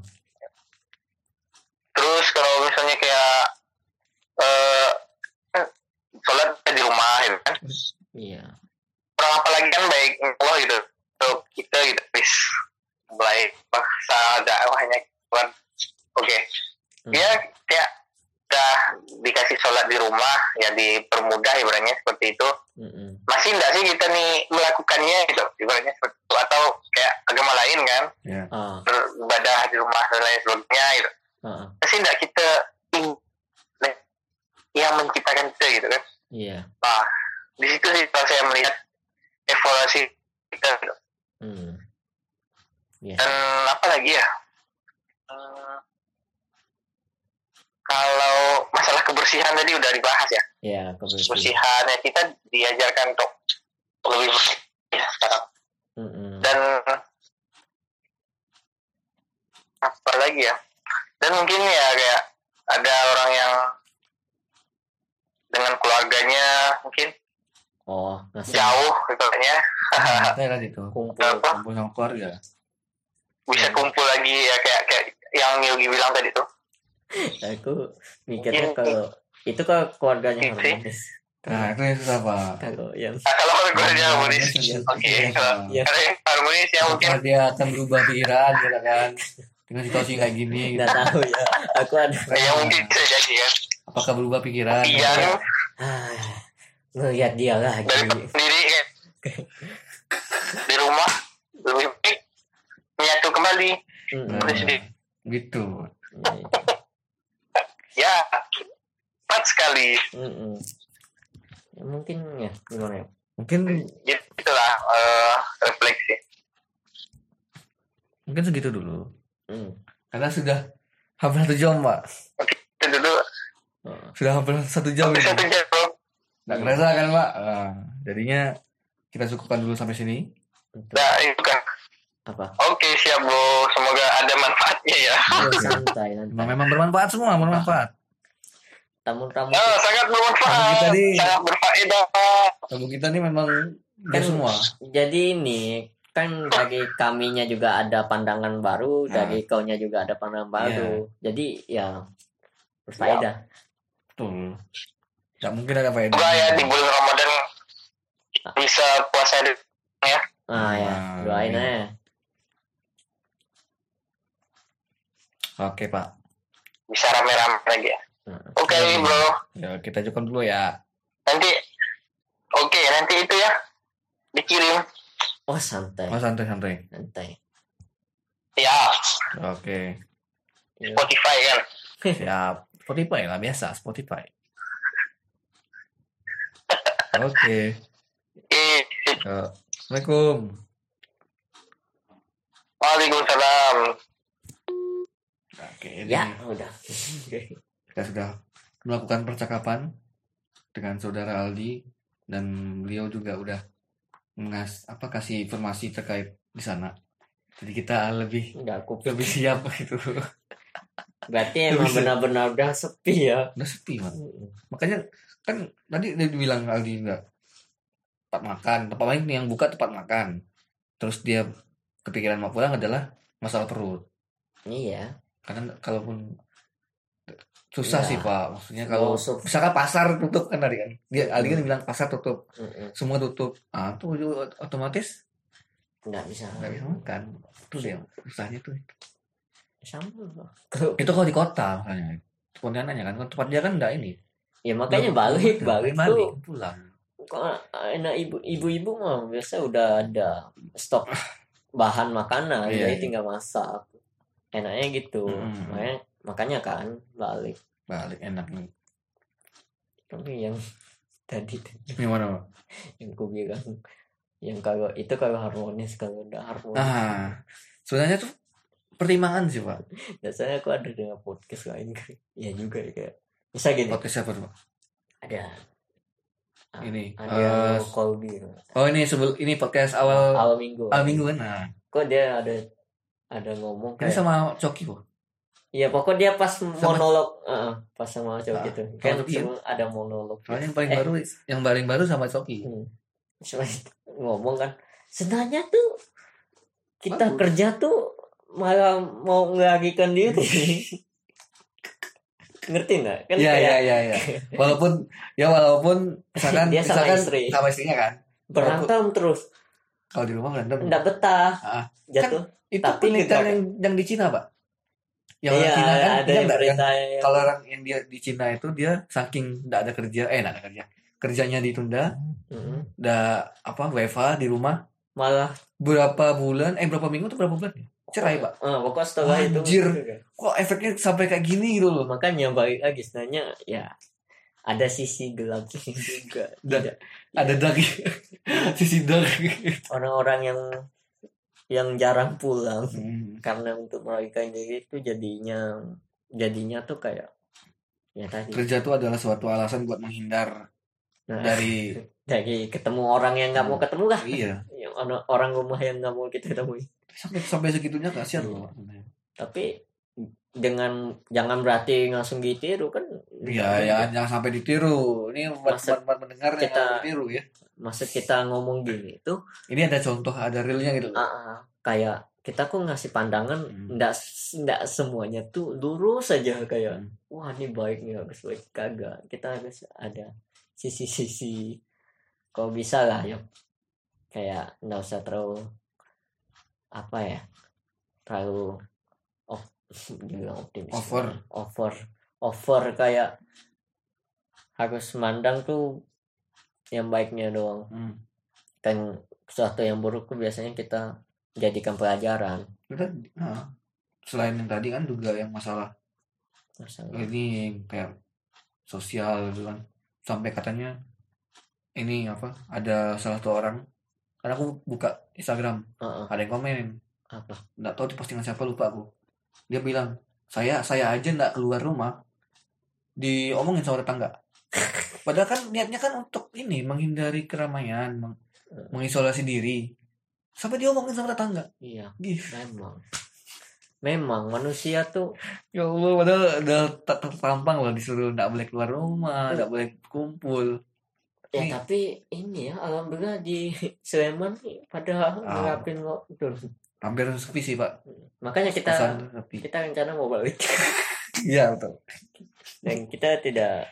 terus kalau misalnya kayak eh sholat di rumah gitu kan? Iya. Orang apalagi kan baik Allah gitu untuk kita gitu bis mulai paksa dakwahnya kan? Oke. Hmm. ya kayak udah dikasih sholat di rumah ya dipermudah ibaratnya seperti itu. Mm-mm. masih enggak sih kita nih melakukannya gitu ibaratnya seperti itu? Atau kayak agama lain kan? Ya. Ah. Beribadah di rumah dan lain sebagainya gitu. Ah, masih enggak kita yang menciptakan kita gitu kan? Iya. Nah di situ sih kalau saya melihat evaluasi kita gitu. Hmm. Iya. dan apa lagi ya? Hmm, kalau masalah kebersihan tadi udah dibahas ya. Ya kebersihan. Kebersihannya kita diajarkan untuk lebih bersih ya sekarang. Mm-mm. dan apa lagi ya? Dan mungkin ya kayak ada orang yang dengan keluarganya mungkin oh ngasih. jauh katanya saya kan itu kumpul apa? kumpul sama keluarga. Bisa Hmm. kumpul lagi ya kayak kayak yang Yogi bilang tadi tuh aku mikirnya kalau itu kalau keluarganya harmonis. Nah itu yang susah pak. Kalau yang nah, kalau keluarganya harmonis Iya, oke. Iya, kalau ya ada yang harmonis ya mungkin dia akan berubah pikiran gitu kan. Dengan situasi kayak gini gitu. nggak tahu ya. Aku ada ya mungkin bisa jadi ya. Apakah berubah pikiran? Iya. Ah, ngelihat dia lagi dari sendiri kan di rumah lebih baik menyatu kembali. Nah, gitu ya cepat sekali. Mm-mm. Ya, mungkin ya gimana ya? Mungkin gitu itulah eh, refleksi. Mungkin segitu dulu. Mm. karena sudah hampir satu jam pak. Itu dulu. Sudah hampir satu jam hampir ini. satu jam nggak kerasa kan pak? Nah, jadinya kita cukupkan dulu sampai sini. Nah itu kan apa oke siap bro semoga ada manfaatnya ya Oh, santai nanti memang, memang bermanfaat semua bermanfaat tamu-tamu oh, sangat Tamu bermanfaat kita nih. sangat berfaedah tamu kita ini memang Kan- semua jadi ini kan bagi kaminya juga ada pandangan baru, Nah. dari kaunya juga ada pandangan baru. Jadi ya berfaedah. Betul. Gak mungkin ada faedah. Semoga ya di bulan Ramadan bisa puasa di Nah ya, Nah, doain iya. aja. Oke pak. bisa rame-rame lagi ya. Nah, Oke bro, Ya kita cukup dulu ya. nanti oke nanti itu ya dikirim. Oh santai, Oh santai santai. santai. Ya Oke. Ya. Spotify kan. Siap. Spotify lah biasa Spotify. Oke. Eh, Ya. Assalamualaikum. Waalaikumsalam. Oke, ini Ya, udah. kita sudah melakukan percakapan dengan saudara Aldi dan beliau juga udah mengas apa kasih informasi terkait di sana. Jadi kita lebih Enggak aku lebih siap gitu. Berarti emang benar-benar udah sepi ya. Udah sepi, Mak. Makanya kan tadi dia bilang Aldi enggak tempat makan, tempat lain yang buka tempat makan. Terus dia kepikiran mau pulang adalah masalah perut. Iya. Karena kalaupun susah Iya. sih Pak, maksudnya kalau usah. misalkan pasar tutup kan tadi kan. Dia Aldi kan bilang pasar tutup, Mm-mm. semua tutup. Ah, tuh otomatis Nggak bisa. nggak bisa makan. Itu dia susahnya tuh. Sama. Itu kalau di kota misalnya. Pontianaknya kan tempat dia kan enggak ini. Ya makanya Belum- balik, balik balik tuh. pulang. Kok enak ibu ibu-ibu mah biasa udah ada stok bahan makanan, Iya, jadi iya. tinggal masak. Enaknya gitu. Mm. Makanya makanya kan balik. Balik enak nih. Tapi yang tadi Gimana, Pak? yang ku bilang yang kalau itu kalau harmonis kalau udah harmonis Nah, sebenarnya tuh pertimbangan sih pak. biasanya aku ada dengan podcast lain kan ya juga ya kayak bisa gini Podcast tuh pak? ada Ah, Ini. ada eh, Colby oh ini sebelum ini podcast awal awal minggu awal minggu kan. Nah, kok dia ada ada ngomong ini kayak sama Coki kok. Iya pokoknya dia pas monolog Heeh, pas sama cowok Ah, gitu sama kan Coki ya? semua ada monolog Soalnya yang paling Eh. baru yang paling baru sama Coki. Hmm. Ngomong kan sebenarnya tuh kita Bagus. kerja tuh malah mau ngelagikan diri ngerti nggak kan Iya kayak iya iya iya. Walaupun ya walaupun misalkan Dia sama misalkan istri. sama istrinya kan. berantem terus Kalau di rumah berantem. nggak betah Ah. jatuh Itu Tapi penelitian yang yang di Cina pak. Yang iya orang Cina kan, ada dia yang berita yang- yang- kalau orang yang dia di Cina itu dia saking nggak ada kerja, eh nggak ada kerja, kerjanya ditunda, Mm-mm. udah apa WFA di rumah malah berapa bulan, eh berapa minggu atau berapa bulan? Cerai pak. eh, pokoknya setelah itu Anjir. gitu kan. Kok efeknya sampai kayak gini gitu loh? makanya balik lagi sebenarnya ya ada sisi gelapnya juga Dan- Tidak. Ada daging, sisi daging. orang-orang yang yang jarang pulang. Hmm. karena untuk merayakan diri itu jadinya jadinya tuh kayak ya tadi. Kerja itu adalah suatu alasan buat menghindar nah, dari dari ketemu orang yang nggak mau ketemu lah. Iya. Yang orang- rumah yang nggak mau kita temui. Sampai sampai segitunya kasihan loh. tapi dengan jangan berarti langsung ditiru kan Iya, ya jangan sampai ditiru. Ini buat buat pendengar yang kita- ditiru ya. maksud kita ngomong gini tuh Ini ada contoh, ada realnya gitu. ah, ah, kayak kita kok ngasih pandangan Hmm. nggak nggak semuanya tuh lurus saja kayak Hmm. wah ini baik nih harus baik kagak kita harus ada sisi-sisi kalau bisa lah ya kayak nggak usah terlalu apa ya terlalu dibilang optimis Over. over over kayak harus mandang tuh yang baiknya doang Hmm. kan sesuatu yang buruk tuh biasanya kita jadikan pelajaran Kita nah, selain yang tadi kan juga yang masalah Masalah. ini kayak sosial gitu kan. Sampai katanya ini apa? Ada salah satu orang karena aku buka Instagram, Heeh, ada yang komen, apa nggak tahu di postingan siapa lupa aku. Dia bilang, "Saya saya aja nggak keluar rumah diomongin sama tetangga." Padahal kan niatnya kan untuk ini menghindari keramaian, meng- mengisolasi diri. Sampai diomongin sama tetangga. iya Gih. memang memang manusia tuh Ya Allah, padahal udah tertampang loh disuruh nggak boleh keluar rumah, nggak boleh kumpul. Ya Ini- tapi ini ya alhamdulillah di Sleman nih pada Ah. nerapin lockdown. Hampir sepi sih pak Makanya kita kosan sepi kita rencana mau balik iya betul dan kita tidak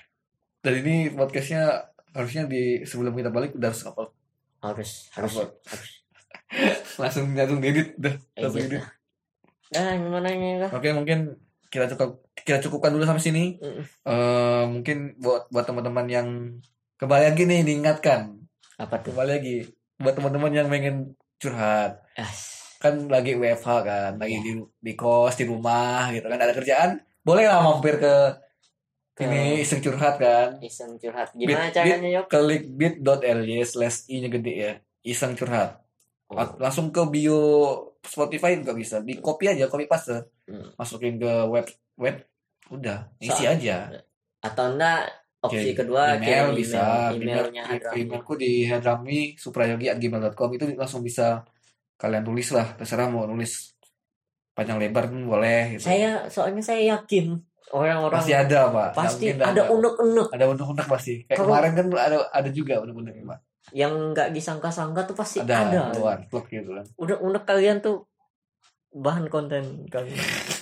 dan ini podcastnya harusnya di sebelum kita balik udah harus upload harus harus Upload. harus langsung langsung edit udah langsung edit. Nah, gimana ini lah? oke mungkin kita cukup kita cukupkan dulu sampai sini Mm. Eh mungkin buat buat teman-teman yang kembali lagi nih diingatkan Apa tuh? kembali lagi buat teman-teman yang pengen curhat As. Kan lagi WFH kan lagi di di kos di rumah gitu kan. Ada kerjaan boleh lah mampir ke Ke- ini iseng curhat kan. Iseng curhat. Gimana Bit- caranya, Yok? klik bit.ly slash i nya gede ya. Iseng curhat. Oh. Lang- langsung ke bio Spotify juga bisa. Di copy aja copy paste. Hmm. masukin ke web web udah. Isi So- aja. Atau enggak opsi Oke, kedua email kirim bisa. email, emailnya email, Hadrami. emailku di hadrami@gmail.com itu langsung bisa kalian tulis lah terserah mau nulis panjang lebar pun boleh gitu. Saya soalnya saya yakin orang-orang pasti ada pak Nggak pasti nggak ada unek-unek ada unek-unek pasti kayak Kalau- kemarin kan ada ada juga unek-unek pak yang nggak disangka-sangka tuh pasti ada, ada. keluar vlog gitu kan Unek-unek kalian tuh bahan konten kami.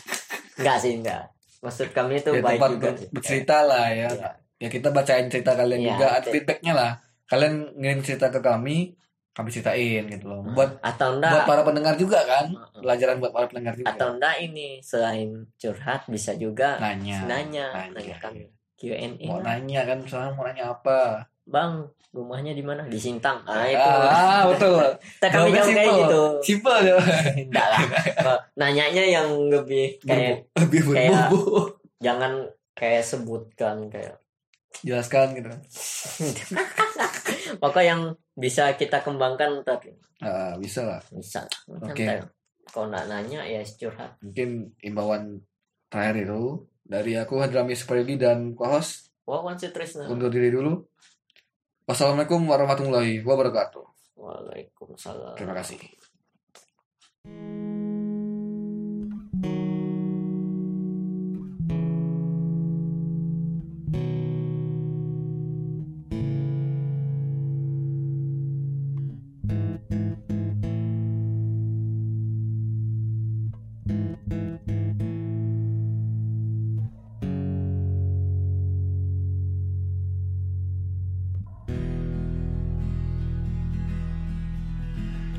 Enggak sih, enggak. Maksud kami itu ya, baik juga bercerita lah ya Iya. ya kita bacain cerita kalian Iya, juga ada feedbacknya lah kalian ngirim cerita ke kami kami ceritain gitu loh. Buat atau buat enggak para pendengar juga kan? Heeh. pelajaran buat para pendengar juga. Atau enggak ini? Selain curhat bisa juga nanya. nanya. Nanya. nanya kami Q&A mau lah. nanya kan? Misalnya mau nanya apa? Bang rumahnya di mana? Di Sintang. Ah itu. Ah betul. Kita kami jawab kayak gitu. Simple aja enggak lah. Nanyanya yang lebih kayak lebih kayak- jangan kayak sebutkan kayak jelaskan gitu pokok yang bisa kita kembangkan ntar Ah, bisa lah. Bisa. Oke. Ntar. kalau nggak nanya ya curhat. Mungkin imbauan terakhir itu dari aku Hadrami Supriyadi dan co-host Wawan Trisna undur diri dulu. Wassalamualaikum warahmatullahi wabarakatuh. Waalaikumsalam. Terima kasih